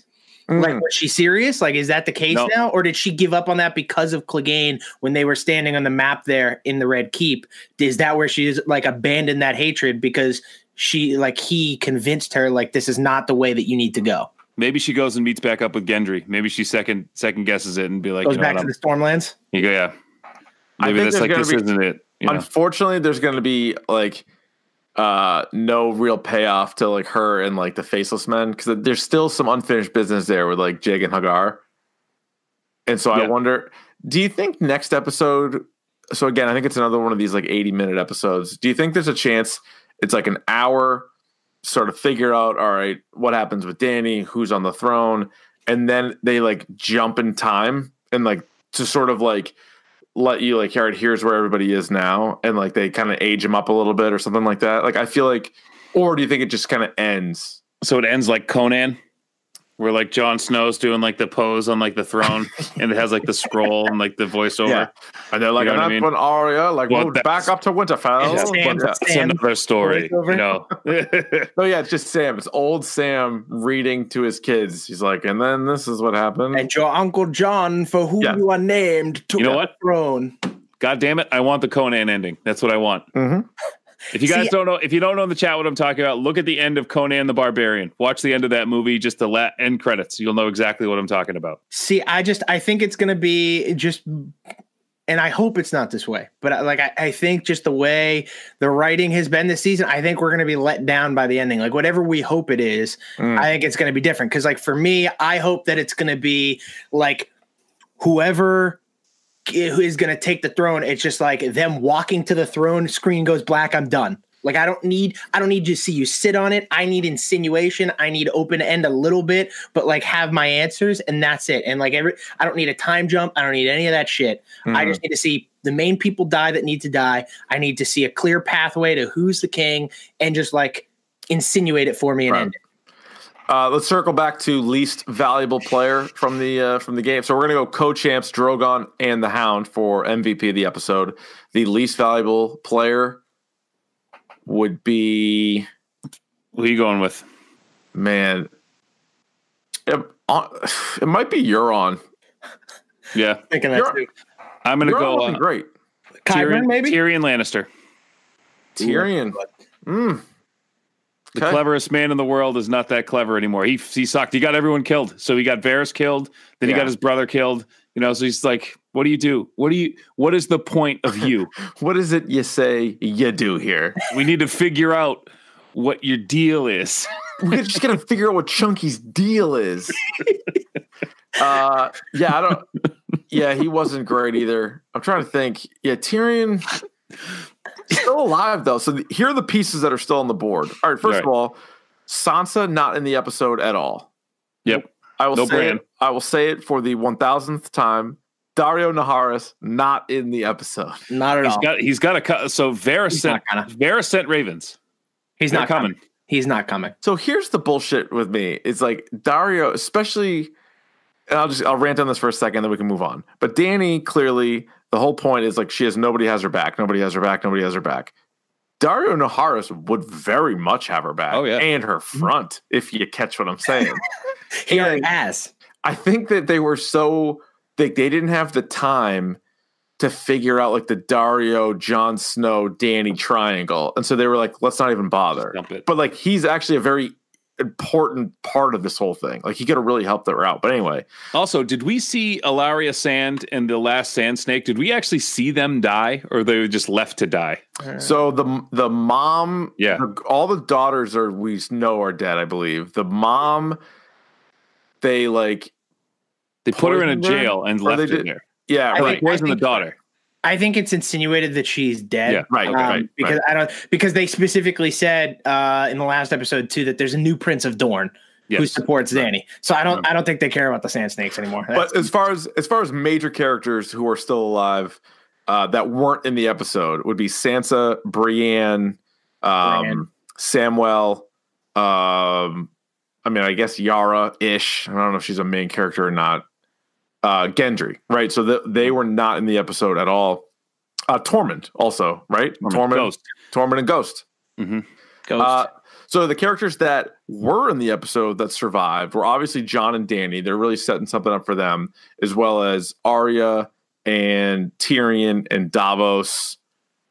like Mm. was she serious? Like, is that the case No. now, or did she give up on that because of Clegane when they were standing on the map there in the Red Keep? Is that where she's like abandoned that hatred because she like he convinced her like this is not the way that you need to go? Maybe she goes and meets back up with Gendry. Maybe she second second guesses it and be like, Goes you know back what, to I'm- the Stormlands. you go, yeah. I Maybe think that's like this be- isn't it. You know? Unfortunately, there's going to be like uh no real payoff to like her and like the faceless men because there's still some unfinished business there with like Jaqen H'ghar. And so I wonder, do you think next episode? So again, I think it's another one of these like 80 minute episodes. Do you think there's a chance it's like an hour, sort of figure out, all right, what happens with Danny, who's on the throne, and then they like jump in time and like to sort of like let you like, all right, here's where everybody is now, and like they kind of age him up a little bit or something like that. Like I feel like, or do you think it just kind of ends? so it ends like Conan, where like Jon Snow's doing like the pose on like the throne, [laughs] and it has like the scroll and like the voiceover. Yeah. And they're like, You know and what I that's mean? when Arya like Well, moved back up to Winterfell. Yeah. But, Sam- yeah. It's Sam another story, voiceover. you know. [laughs] Oh yeah, it's just Sam. It's old Sam reading to his kids. He's like, and then this is what happened. And your uncle Jon, for whom Yeah. you are named, took You know the what? throne. God damn it! I want the Conan ending. That's what I want. Mhm. If you guys See- don't know, if you don't know in the chat what I'm talking about, look at the end of Conan the Barbarian. Watch the end of that movie, just the la- end credits. You'll know exactly what I'm talking about. See, I just I think it's gonna be just, and I hope it's not this way. But I- like I, I think just the way the writing has been this season, I think we're gonna be let down by the ending. Like whatever we hope it is, Mm. I think it's gonna be different. Because like for me, I hope that it's gonna be like whoever who is going to take the throne. It's just like them walking to the throne screen goes black i'm done. Like i don't need i don't need to see you sit on it. I need insinuation. I need open end a little bit but like have my answers and that's it. And like every i don't need a time jump. I don't need any of that shit. I Mhm. just need to see the main people die that need to die. I need to see a clear pathway to who's the king and just like insinuate it for me and Right. end it Uh, let's circle back to least valuable player from the uh, from the game. So we're gonna go co-champs Drogon and the Hound for MVP of the episode. The least valuable player would be Who are you going with? man. It, uh, it might be Euron. Yeah, [laughs] thinking that You're- too I'm going to Euron go uh, great. Qyburn, Tyrion, maybe Tyrion Lannister. Tyrion. Mm. The Okay. cleverest man in the world is not that clever anymore. He he sucked. He got everyone killed. So he got Varys killed. Then he got his brother killed. You know, so he's like, "What do you do? What do you? What is the point of you? [laughs] What is it you say you do here? we need to figure out what your deal is." We're just gonna figure out what Chunky's deal is. [laughs] uh, yeah, I don't. Yeah, he wasn't great either. I'm trying to think. Yeah, Tyrion. Still alive though. So the, here are the pieces that are still on the board. All right, first of all, Sansa not in the episode at all. Yep. I will No say Bran. it, I will say it for the one thousandth time. Daario Naharis not in the episode. [laughs] Not at He's all. got he's got a cut. So Varys He's sent not. Varys sent Ravens. He's They're not coming. coming. He's not coming. So here's the bullshit with me. It's like Daario, especially, and I'll just I'll rant on this for a second, then we can move on. But Danny clearly, the whole point is like she has nobody has her back, nobody has her back, nobody has her back. Daario Naharis would very much have her back, Oh, yeah. and her front, if you catch what I'm saying. [laughs] He already has. I think that they were so they they didn't have the time to figure out like the Daario, Jon Snow, Danny triangle, and so they were like, let's not even bother but like he's actually a very important part of this whole thing. Like he could have really helped her out. But anyway, Also, did we see Ellaria Sand and the last Sand Snake? Did we actually see them die, or they were just left to die? so the the mom, Yeah. the- all the daughters are we know are dead. I believe the mom, they like They put her in a Poisoned her? jail and left they her did- there. yeah, I Or right, they poisoned the daughter. I think it's insinuated that she's dead. Yeah. right, Um, right, because right. I don't because they specifically said uh, in the last episode too that there's a new Prince of Dorne who Yes. supports Danny. So I don't I don't think they care about the Sand Snakes anymore. That's- But as far as as far as major characters who are still alive uh, that weren't in the episode would be Sansa, Brienne, um, Brienne. Samuel. Um, I mean, I guess Yara ish. I don't know if she's a main character or not. Uh, Gendry, right? So th- they were not in the episode at all. Uh, Tormund also, right? Tormund, Ghost. Tormund, and Ghost. hmm Ghost. Uh, so the characters that were in the episode that survived were obviously John and Danny. They're really setting something up for them, as well as Arya and Tyrion and Davos,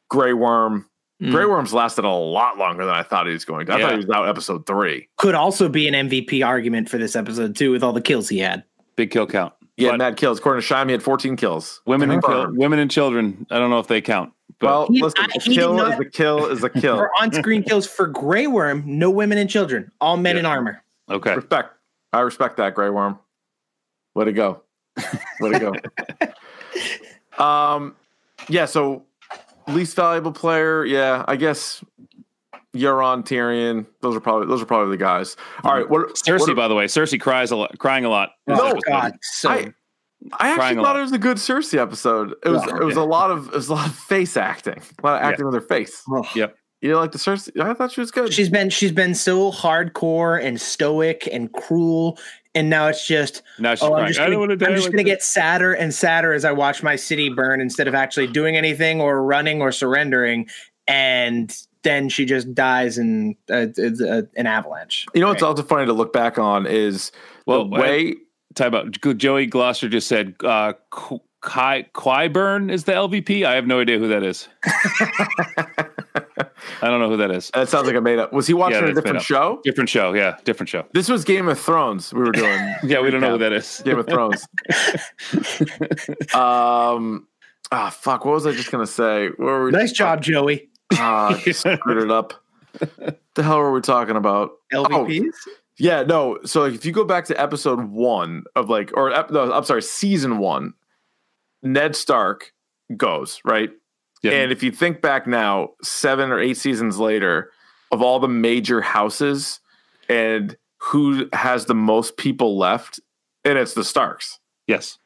Grey Worm. Mm. Grey Worm's lasted a lot longer than I thought he was going to. I Yeah. thought he was out episode three. Could also be an MVP argument for this episode too, with all the kills he had. Big kill count. Yeah, But mad kills. According to Shime, he had 14 kills. women and kill, women and children. I don't know if they count. But Well, He- listen, I- a kill not- is a kill is a kill. For [laughs] on-screen kills for Grey Worm, no women and children, all men Yeah. in armor. okay. Respect. I respect that, Grey Worm. Way to go. Way to go. [laughs] um, yeah. So least valuable player. Yeah, I guess Euron, Tyrion. Those are probably those are probably the guys. All right. What Cersei, what- by the way, Cersei cries a lot, crying a lot. this No. God, so I, I actually thought it was a good Cersei episode. It was Yeah. it was a lot of it was a lot of face acting, a lot of Yeah. acting with her face. Ugh. Yep. You didn't like the Cersei? I thought she was good. she's been she's been so hardcore and stoic and cruel, and now it's just Now she's oh, I'm just gonna, don't want to I'm just like gonna this." get sadder and sadder as I watch my city burn instead of actually doing anything or running or surrendering, and then she just dies in an avalanche. you know what's Right. also funny to look back on is Well, the way Time out. Joey Gloucester just said uh, Qu- Kai Qyburn is the LVP. I have no idea who that is. [laughs] I don't know who that is. that sounds like a made up. Was he watching Yeah, a different show? Different show. Yeah, different show. This was Game of Thrones. We were doing. [laughs] Yeah, we don't know who that is. Game of Thrones. [laughs] um. Ah, fuck. What was I just gonna say? What were we Nice job, Joey. Ah, [laughs] I screwed it up. the hell are we talking about? LVPs. Yeah, no. So like, if you go back to episode one of like, or no, I'm sorry, season one, Ned Stark goes right, Yeah. and if you think back now, seven or eight seasons later, of all the major houses, and who has the most people left, and it's the Starks. yes.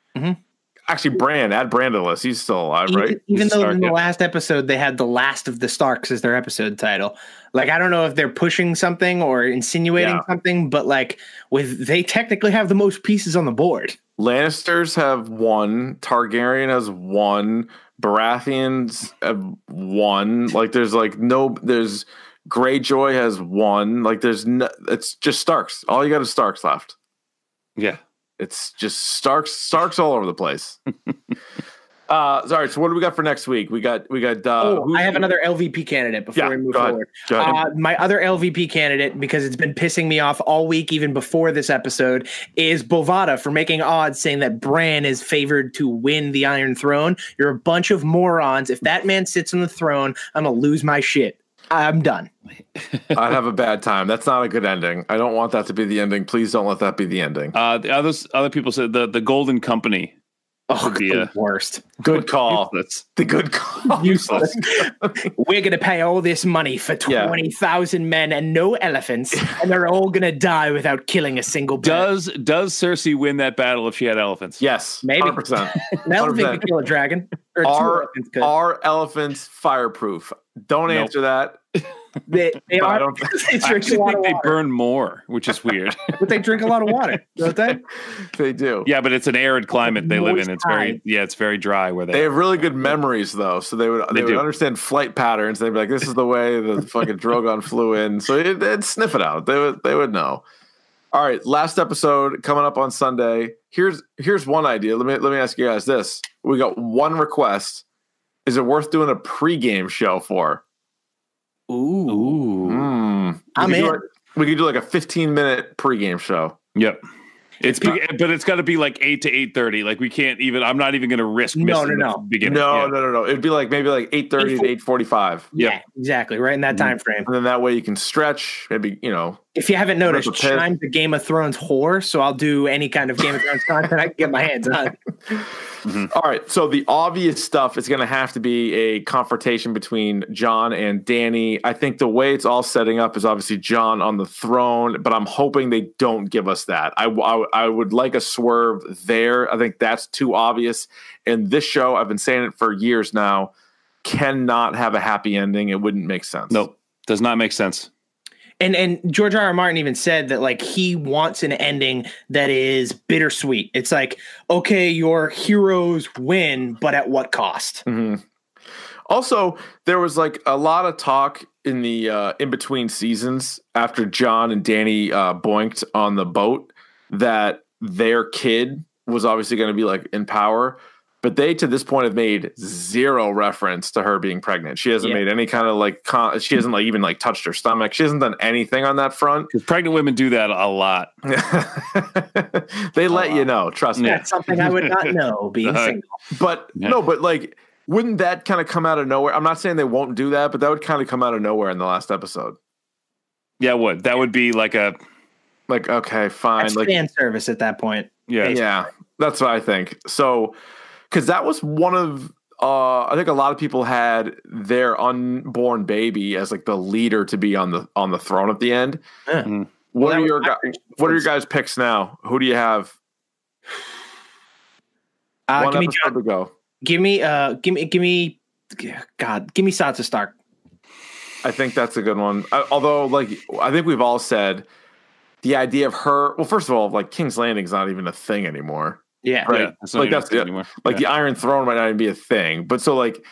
Actually, Brand, add Bran to the list. He's still alive, Even, right? even He's though Stark, in the yeah. last episode they had the last of the Starks as their episode title. Like I don't know if they're pushing something or insinuating Yeah. something, but like with they technically have the most pieces on the board. Lannisters have one. Targaryen has one. Baratheons have one. Like there's like no. There's Greyjoy has one. Like there's no. It's just Starks. All you got is Starks left. Yeah. It's just Starks. Starks all over the place. [laughs] uh, sorry. So what do we got for next week? We got we got. Uh, oh, I have another LVP candidate before Yeah, we move forward. Uh, my other LVP candidate, because it's been pissing me off all week, even before this episode, is Bovada for making odds saying that Bran is favored to win the Iron Throne. You're a bunch of morons. If that man sits on the throne, I'm gonna lose my shit. I'm done. I'd have a bad time. That's not a good ending. I don't want that to be the ending. Please don't let that be the ending. Uh, the others, other people said the the Golden Company Oh, Would be the worst. Good call. That's The good call. [laughs] Useless. [laughs] We're gonna pay all this money for Yeah. twenty thousand men and no elephants, [laughs] and they're all gonna die without killing a single. bird. does does Cersei win that battle if she had elephants? Yes, Maybe. 100%. an elephant 100%. could kill a dragon, or Are elephants are elephants fireproof? Don't Nope. answer that. They, they But I don't- [laughs] they I actually think they water. burn more, which is weird. [laughs] but they drink a lot of water, don't they? [laughs] They do. yeah, but it's an arid climate they live in. Moist It's very yeah, it's very dry where they. They have really good memories though, so they would they, They would do. understand flight patterns. They'd be like, "This is the way the fucking Drogon flew in," so it, they'd sniff it out. They would they would know. All right, last episode coming up on Sunday. Here's here's one idea. Let me let me ask you guys this: We got one request. Is it worth doing a pregame show for? Ooh. Ooh. Mm. I'm in. like- we could do like a 15 minute pregame show. Yep. It's be- but it's got to be like eight to eight thirty. Like we can't even. I'm not even going to risk. No, missing no, the no. Beginning. No, Yeah. no, no, no. It'd be like maybe like 8:30 to 8:45, Yeah, Yep. exactly. Right in that time frame. and then that way you can stretch. Maybe you know If you haven't noticed, Rip a pit. Chime's a Game of Thrones whore, so I'll do any kind of Game of Thrones content I can get my hands on. [laughs] Mm-hmm. All right, so the obvious stuff is going to have to be a confrontation between Jon and Danny. I think the way it's all setting up is obviously Jon on the throne, but I'm hoping they don't give us that. I, I, I would like a swerve there. I think that's too obvious. And this show, I've been saying it for years now, cannot have a happy ending. It wouldn't make sense. Nope. Does not make sense. And and George R. R. Martin even said that like he wants an ending that is bittersweet. It's like, okay, your heroes win, but at what cost? Mhm. Also, there was like a lot of talk in the uh, in between seasons after Jon and Danny uh, boinked on the boat that their kid was obviously going to be like in power, but they to this point have made zero reference to her being pregnant. She hasn't Yeah. made any kind of like con- she hasn't like even like touched her stomach. She hasn't done anything on that front. Because pregnant women do that a lot. [laughs] they let you know, trust me. That's something I would not know [laughs] being Uh, single. But Yeah. no, but like, wouldn't that kind of come out of nowhere? I'm not saying they won't do that, but that would kind of come out of nowhere in the last episode. Yeah, it would that would be like a Like, okay, fine. That's like, fan service at that point. yeah. yeah, that's what I think. So, because that was one of, uh, I think a lot of people had their unborn baby as like the leader to be on the on the throne at the end. Yeah. Mhm. What Well, are your guys? What are your guys' picks now? Who do you have? Uh, one give me episode Jon, to go. give me uh give me give me God, give me Sansa Stark. I think that's a good one. I, although, like, I think we've all said the idea of her. Well, first of all, like King's Landing's not even a thing anymore. Yeah. Right. Yeah, that's Like, that's thing it. anymore. Like Yeah. the Iron Throne might not even be a thing. But so, like,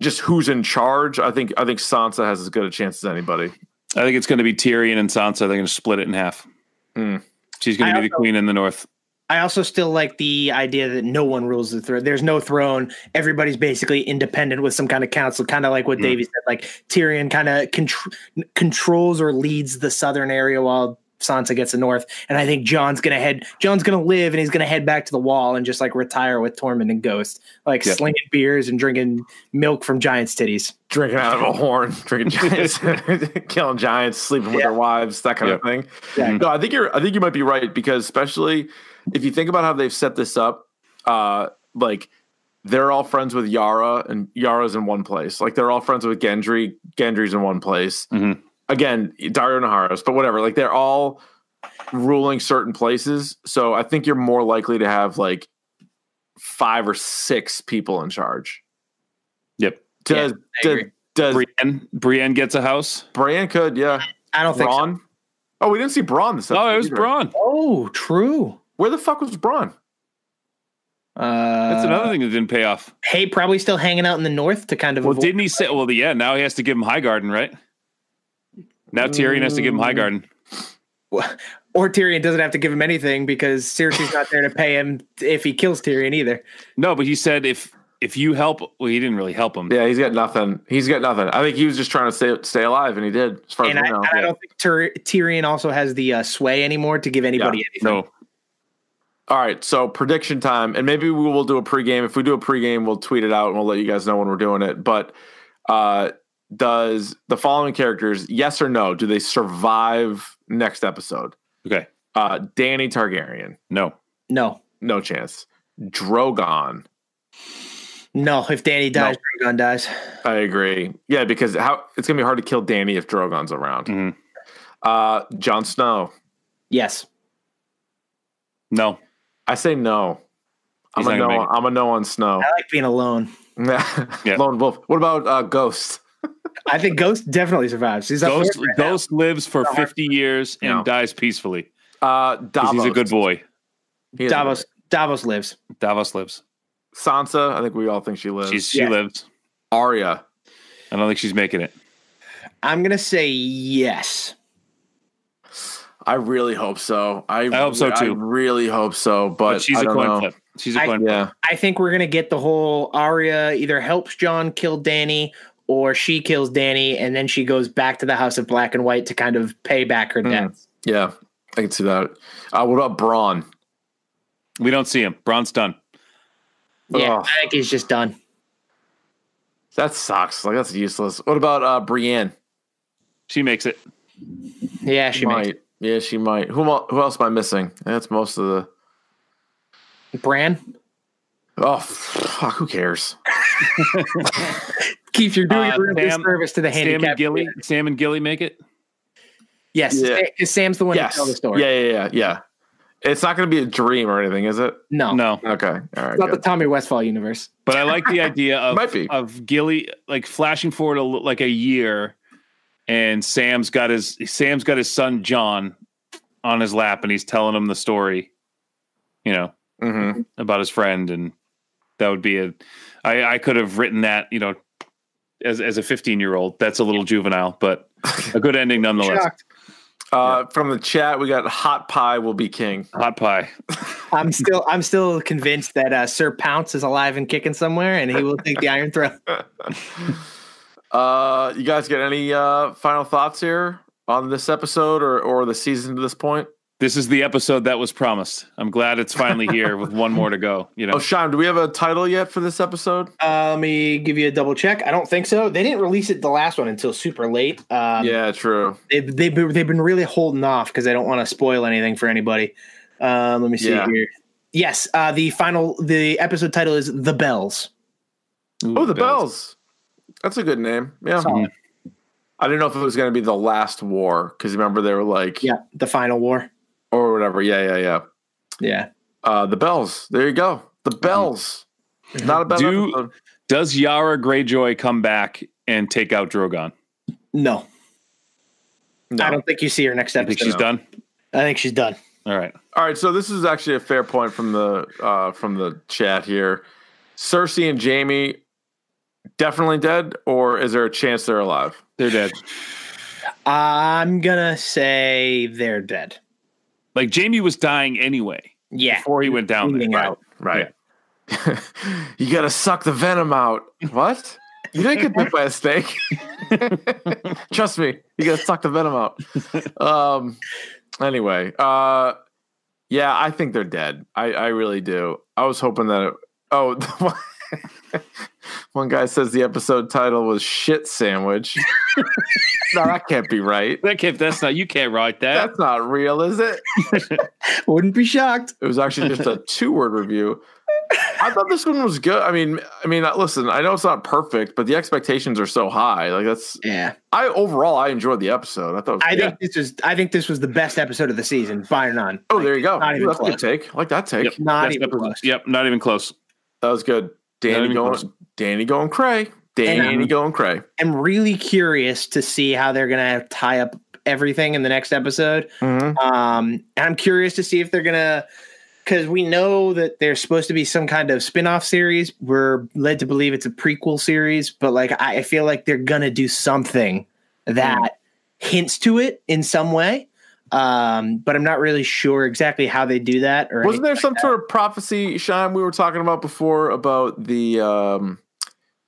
just who's in charge? I think I think Sansa has as good a chance as anybody. I think it's going to be Tyrion and Sansa. They're going to split it in half. Hmm. She's going to be the queen in the north. I also still like the idea that no one rules the throne. There's no throne. Everybody's basically independent with some kind of council, kind of like what Mm. Davey said. Like Tyrion kind of contr- controls or leads the southern area while Sansa gets the north. And I think Jon's gonna head. Jon's gonna live, and he's gonna head back to the wall and just like retire with Tormund and Ghost, like Yeah. slinging beers and drinking milk from giants' titties. Drinking out of a horn, [laughs] drinking giants, [laughs] killing giants, sleeping with Yeah. their wives, that kind of thing. Yeah. No, I think you're. I think you might be right because especially if you think about how they've set this up, uh, like they're all friends with Yara, and Yara's in one place. Like they're all friends with Gendry. Gendry's in one place. Mhm. Again, Daario Naharis, but whatever. Like they're all ruling certain places. So I think you're more likely to have like five or six people in charge. Yep. Does I does, does Brienne, Brienne gets a house. Brienne could yeah. I don't think. So. Oh, we didn't see Bronn this Oh, episode it was either. Bronn. Oh, true. Where the fuck was Bronn? Uh, That's another thing that didn't pay off. Hey, probably still hanging out in the north to kind of. Well, avoid- didn't he say? Well, yeah. Now he has to give him Highgarden, right? Now Tyrion has to give him Highgarden. or Tyrion doesn't have to give him anything because Cersei's not there to pay him if he kills Tyrion either. No, but he said if if you help, well, he didn't really help him. Yeah, he's got nothing. He's got nothing. I think he was just trying to stay stay alive, and he did. As far And as I, we know. and I don't think Tyr- Tyrion also has the uh, sway anymore to give anybody anything. No, All right, so prediction time, and maybe we will do a pregame. If we do a pregame, we'll tweet it out and we'll let you guys know when we're doing it. But uh, does the following characters, yes or no, do they survive next episode? okay, Uh, Danny Targaryen, no, No. no chance. Drogon. No, if Danny dies, Drogon dies. I agree. Yeah, because how it's gonna be hard to kill Danny if Drogon's around. Mhm. Uh, Jon Snow. Yes. No, I say no. I'm a no. I'm a no on Snow. I like being alone. [laughs] Yeah. Lone Wolf. What about uh, Ghost? I think Ghost definitely survives. He's up Ghost there right now. Ghost lives for fifty years and No. dies peacefully. Uh, 'Cause Davos. He's a good boy. He is a Davos. Davos lives. Davos lives. Sansa. I think we all think she lives. She's she Yeah. lives. Arya. I don't think she's making it. I'm gonna say yes. I really hope so. I, I hope so, I too. really hope so, but, But she's I a don't coin know. flip. She's a I- coin flip. Yeah, I think we're gonna get the whole Arya either helps Jon kill Danny or she kills Danny and then she goes back to the House of Black and White to kind of pay back her Hmm. debts. yeah, I can see that. Uh, what about Bronn? We don't see him. Bronn's done. Yeah, Ugh. I think he's just done. That sucks. Like that's useless. What about uh, Brienne? She makes it. Yeah, she might. makes Yeah, she might. Who, who else am I missing? That's most of the. Bran. Oh, fuck, who cares? [laughs] Keith, you're doing Uh, a real Sam- disservice to the Sam and handicap. Gilly. Sam and Gilly make it. Yes, Yeah. Sam's the one yes. to tell the story. Yeah, yeah, yeah, yeah. It's not going to be a dream or anything, is it? No, No, Okay. All right. it's not the. Tommy Westphall universe. but I like the idea [laughs] of Might be. of Gilly like flashing forward a, like a year, and Sam's got his Sam's got his son Jon on his lap, and he's telling him the story. You know Mhm. about his friend, and that would be a. I I could have written that you know as as a 15 year old. That's a little juvenile, but a good ending [laughs] nonetheless. Shocked. Uh, From the chat, we got hot pie will be king. Hot pie. [laughs] I'm still I'm still convinced that uh, Sir Pounce is alive and kicking somewhere, and he will take the Iron Throne. [laughs] Uh, you guys get any uh, final thoughts here on this episode or, or the season to this point? This is the episode that was promised. I'm glad it's finally [laughs] here with one more to go. You know, Oh, Sean, do we have a title yet for this episode? Uh, let me give you a double check. I don't think so. They didn't release it the last one until super late. Um, yeah, true. they've, they've, been, they've been really holding off because they don't want to spoil anything for anybody. Um, let me see Yeah. here. Yes, uh, the final the episode title is The Bells. Ooh, Oh, the bells. That's a good name. Yeah. Solid. I didn't know if it was going to be the last war because remember they were like, Yeah, the final war. Or whatever. Yeah, yeah, yeah. Yeah. Uh, the bells. There you go. The bells. Not a bad Do- episode. Does Yara Greyjoy come back and take out Drogon? No, No. I don't think you see her next I think episode. she's done. I think she's done. All right. All right, so this is actually a fair point from the uh, from the chat here. Cersei and Jaime definitely dead, or is there a chance they're alive? They're dead. I'm gonna say they're dead. Like Jaime was dying anyway Yeah. before he went down there. Bleeding out. Right. [laughs] you got to suck the venom out. What? You didn't get bit by a snake. [laughs] Trust me, you got to suck the venom out. Um. Anyway, uh, yeah, I think they're dead. I I really do. I was hoping that. It, oh. [laughs] One guy says the episode title was "Shit Sandwich." [laughs] no, that can't be right. That can't, that's not you can't write that. That's not real, is it? [laughs] Wouldn't be shocked. It was actually just a two-word review. I thought this one was good. I mean, I mean, uh, listen, I know it's not perfect, but the expectations are so high. Like that's, Yeah. I overall, I enjoyed the episode. I thought. It was I good. think this was I think this was the best episode of the season, bar none. Oh, there you go. not Ooh, even that's a good take. I like that take. Yep. Not That's even episode- close. Yep, not even close. That was good. Danny even going, close. Danny going cray. Danny And- going cray. I'm really curious to see how they're gonna tie up everything in the next episode. Mhm. Um, and I'm curious to see if they're gonna, because we know that there's supposed to be some kind of spin-off series. We're led to believe it's a prequel series, but like I I feel like they're gonna do something that hints to it in some way. Um, but I'm not really sure exactly how they do that. Or Wasn't there some like sort of prophecy, Sean, we were talking about before about the um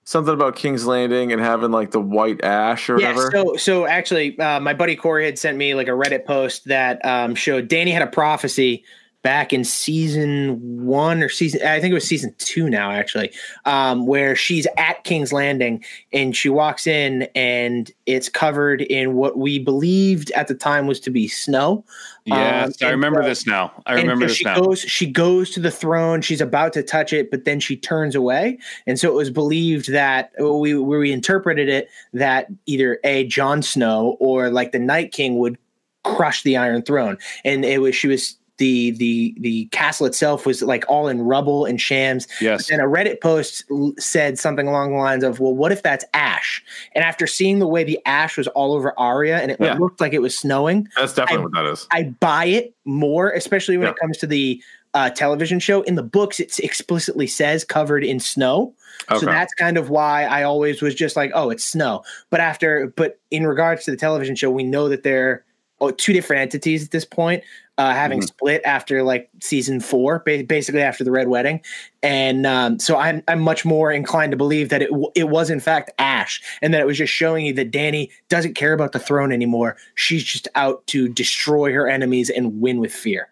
something about King's Landing and having like the white ash or Yeah, whatever? so so actually, uh, my buddy Corey had sent me like a Reddit post that um, showed Danny had a prophecy back in season one or season I think it was season two now actually, um, where she's at King's Landing and she walks in and it's covered in what we believed at the time was to be snow. Yes, Um, I remember so- this now. I remember so this she now. goes she goes to the throne she's about to touch it but then she turns away and so it was believed that we we interpreted it that either a Jon Snow or like the Night King would crush the Iron Throne and it was she was the the the castle itself was like all in rubble and shams yes. and a Reddit post l- said something along the lines of, "Well, what if that's ash?" And after seeing the way the ash was all over Arya and it Yeah. looked like it was snowing, That's definitely what that is. I buy it more, especially when Yeah. it comes to the uh, television show. In the books, it explicitly says covered in snow. Okay. So that's kind of why I always was just like, oh, it's snow. But after, but in regards to the television show, we know that they're oh, two different entities at this point, uh, having Mm-hmm. split after like season four, ba- basically after the Red Wedding. And um, so I'm I'm much more inclined to believe that it w- it was in fact Ash, and that it was just showing you that Danny doesn't care about the throne anymore. She's just out to destroy her enemies and win with fear.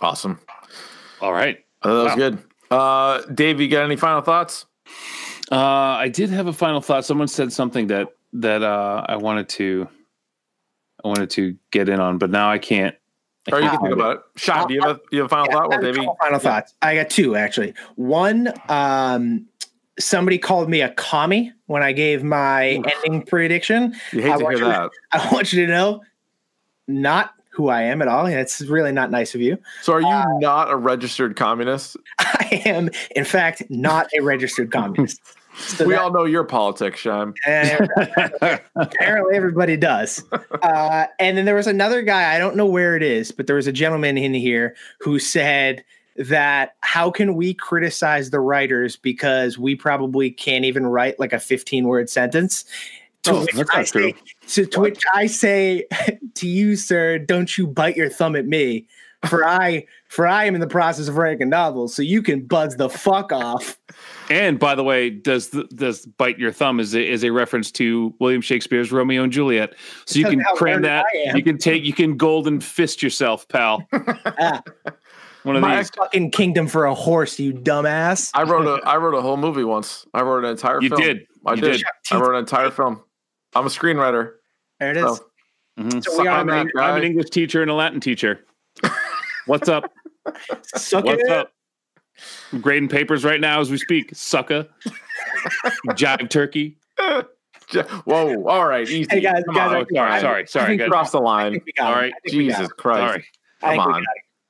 Awesome. All right. Uh, that was Wow. good. Uh, Dave, you got any final thoughts? Uh, I did have a final thought. Someone said something that that uh, I wanted to I wanted to get in on, but now I can't. Or you can't think about it. Sean, do you have a, do you have a final thought? I Well, have a Davey, final thoughts. I got two actually. One, um, somebody called me a commie when I gave my ending prediction. you hate I to want hear you- that. [laughs] I want you to know, not who I am at all. And it's really not nice of you. So, are you Uh, not a registered communist? [laughs] I am, in fact, not a registered [laughs] communist. So we that- all know your politics, Shime. and apparently everybody does. [laughs] Uh, and then there was another guy, I don't know where it is, but there was a gentleman in here who said that how can we criticize the writers because we probably can't even write like a 15 word sentence? To Oh, which that's I not true. So to which I say [laughs] to you, sir, don't you bite your thumb at me. For I for I am in the process of writing a novel, so you can buzz the fuck off. [laughs] And by the way, does the, does bite your thumb is a, is a reference to William Shakespeare's Romeo and Juliet. So you can cram that. You can take. You can golden fist yourself, pal. [laughs] One of my these. fucking kingdom for a horse, you dumbass. I wrote a I wrote a whole movie once. I wrote an entire film. You film. did. I You did. did. I wrote an entire film. I'm a screenwriter. There it is. So, Mhm. So suck we are on that, I'm an. English teacher and a Latin teacher. [laughs] What's up? Suck What's it. up? I'm grading papers right now as we speak. Sucker. Jive turkey. [laughs] Whoa! All right, easy. Hey, guys, Come guys, on. Oh, sorry, sorry, sorry. think Cross the line. think we got All it. right. I think we got Jesus. Christ! Sorry. Come on.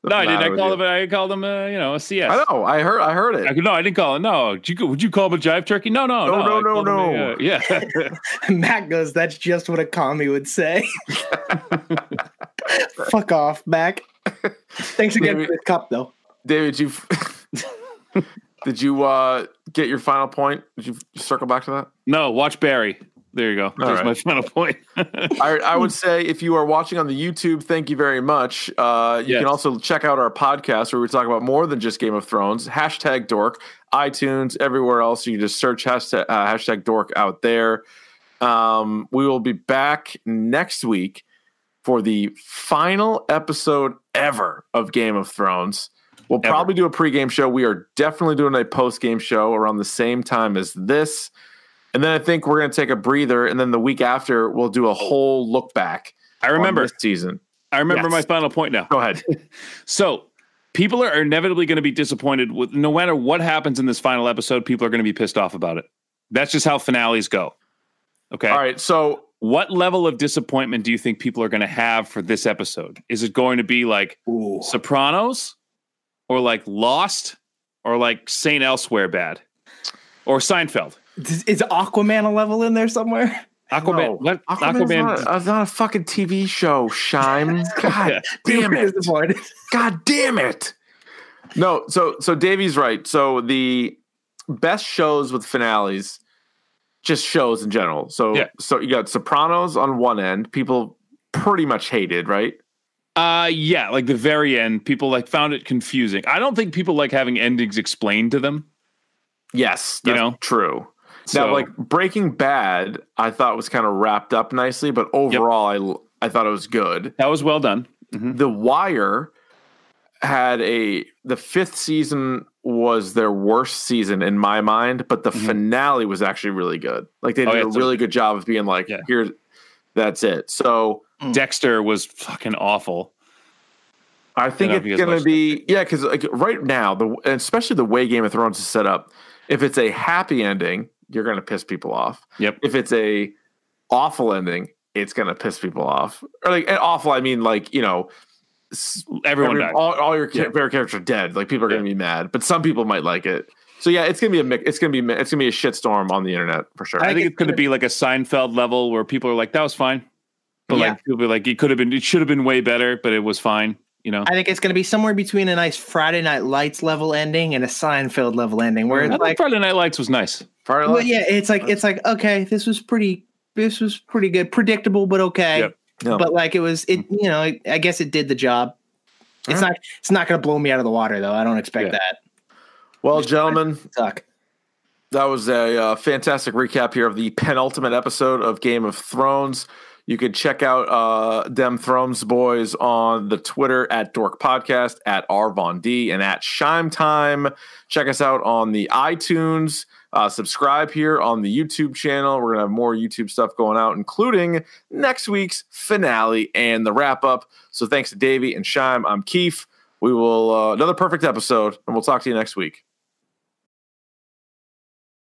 No, I didn't. I Matter called him. I called him. Uh, you know, a CS. I know. I heard. I heard it. I, no, I didn't call him. No, Did you, would you call him a jive turkey? No, no, No, no, no, I no, a, uh, yeah. [laughs] [laughs] Matt goes, that's just what a commie would say. Fuck off, Mac. Thanks again Maybe- for this cup, though. David, you [laughs] did you uh, get your final point? Did you circle back to that? no, watch Barry. There you go. There's right. my final point. [laughs] I, I would say if you are watching on the YouTube, thank you very much. Uh, you Yes. can also check out our podcast where we talk about more than just Game of Thrones. Hashtag Dork, iTunes, everywhere else. You can just search hashtag, uh, hashtag Dork out there. Um, we will be back next week for the final episode ever of Game of Thrones. We'll Ever. probably do a pregame show. We are definitely doing a postgame show around the same time as this. And then I think we're going to take a breather. And then the week after, we'll do a whole look back. I remember. this season. I remember Yes. my final point now. Go ahead. [laughs] So people are inevitably going to be disappointed with no matter what happens in this final episode. People are going to be pissed off about it. That's just how finales go. Okay. All right. So What level of disappointment do you think people are going to have for this episode? Is it going to be like Ooh. Sopranos or like Lost or like Saint Elsewhere bad or Seinfeld? Is, is Aquaman a level in there somewhere? [laughs] Aquaman. No. What? Aquaman's Aquaman. Not, uh, not a fucking TV show, Shime. [laughs] God damn it. God damn it. No, so so Davey's right. So the best shows with finales, just shows in general. So Yeah. so you got Sopranos on one end, people pretty much hated, right? Uh yeah, like the very end, people like found it confusing. I don't think people like having endings explained to them. Yes, You know? true. So now, like Breaking Bad, I thought was kind of wrapped up nicely, but overall, I I thought it was good. that was well done. Mhm. The Wire had a the fifth season was their worst season in my mind, but the Mhm. finale was actually really good. Like they Oh, did yeah, a really good job of being like, Yeah. here's that's it. So Mm. Dexter was fucking awful. I think I don't know if it's gonna watched be yeah, because like right now, the especially the way Game of Thrones is set up, if it's a happy ending, you're gonna piss people off. Yep. If it's a awful ending, it's gonna piss people off. Or like and awful, I mean like you know, Everyone every- all, all your Yeah. ca- favorite characters are dead. Like people are gonna be mad, but some people might like it. So yeah, it's gonna be a mix. It's gonna be it's gonna be a shitstorm on the internet for sure. I think think it's it's going to gonna- be like a Seinfeld level where people are like, "That was fine," but Yeah. like people be like, "It could have been. It should have been way better, but it was fine." You know. I think it's going to be somewhere between a nice Friday Night Lights level ending and a Seinfeld level ending, where I it's thought like, Friday Night Lights was nice. Fire well, Life? yeah, it's like it's like okay, this was pretty, this was pretty good, predictable, but okay. Yep. Yeah. But like it was, it you know, I guess it did the job. It's not, it's not going to blow me out of the water though. I don't expect Yeah. that. Well, gentlemen, Suck. That was a uh, fantastic recap here of the penultimate episode of Game of Thrones. You can check out uh, Dem Thrones Boys on the Twitter at Dork Podcast, at Arvon D, and at Shime Time. Check us out on the iTunes. Uh, subscribe here on the YouTube channel. We're going to have more YouTube stuff going out, including next week's finale and the wrap up. So thanks to Davey and Shime. I'm Keith. We will, uh, another perfect episode, and we'll talk to you next week.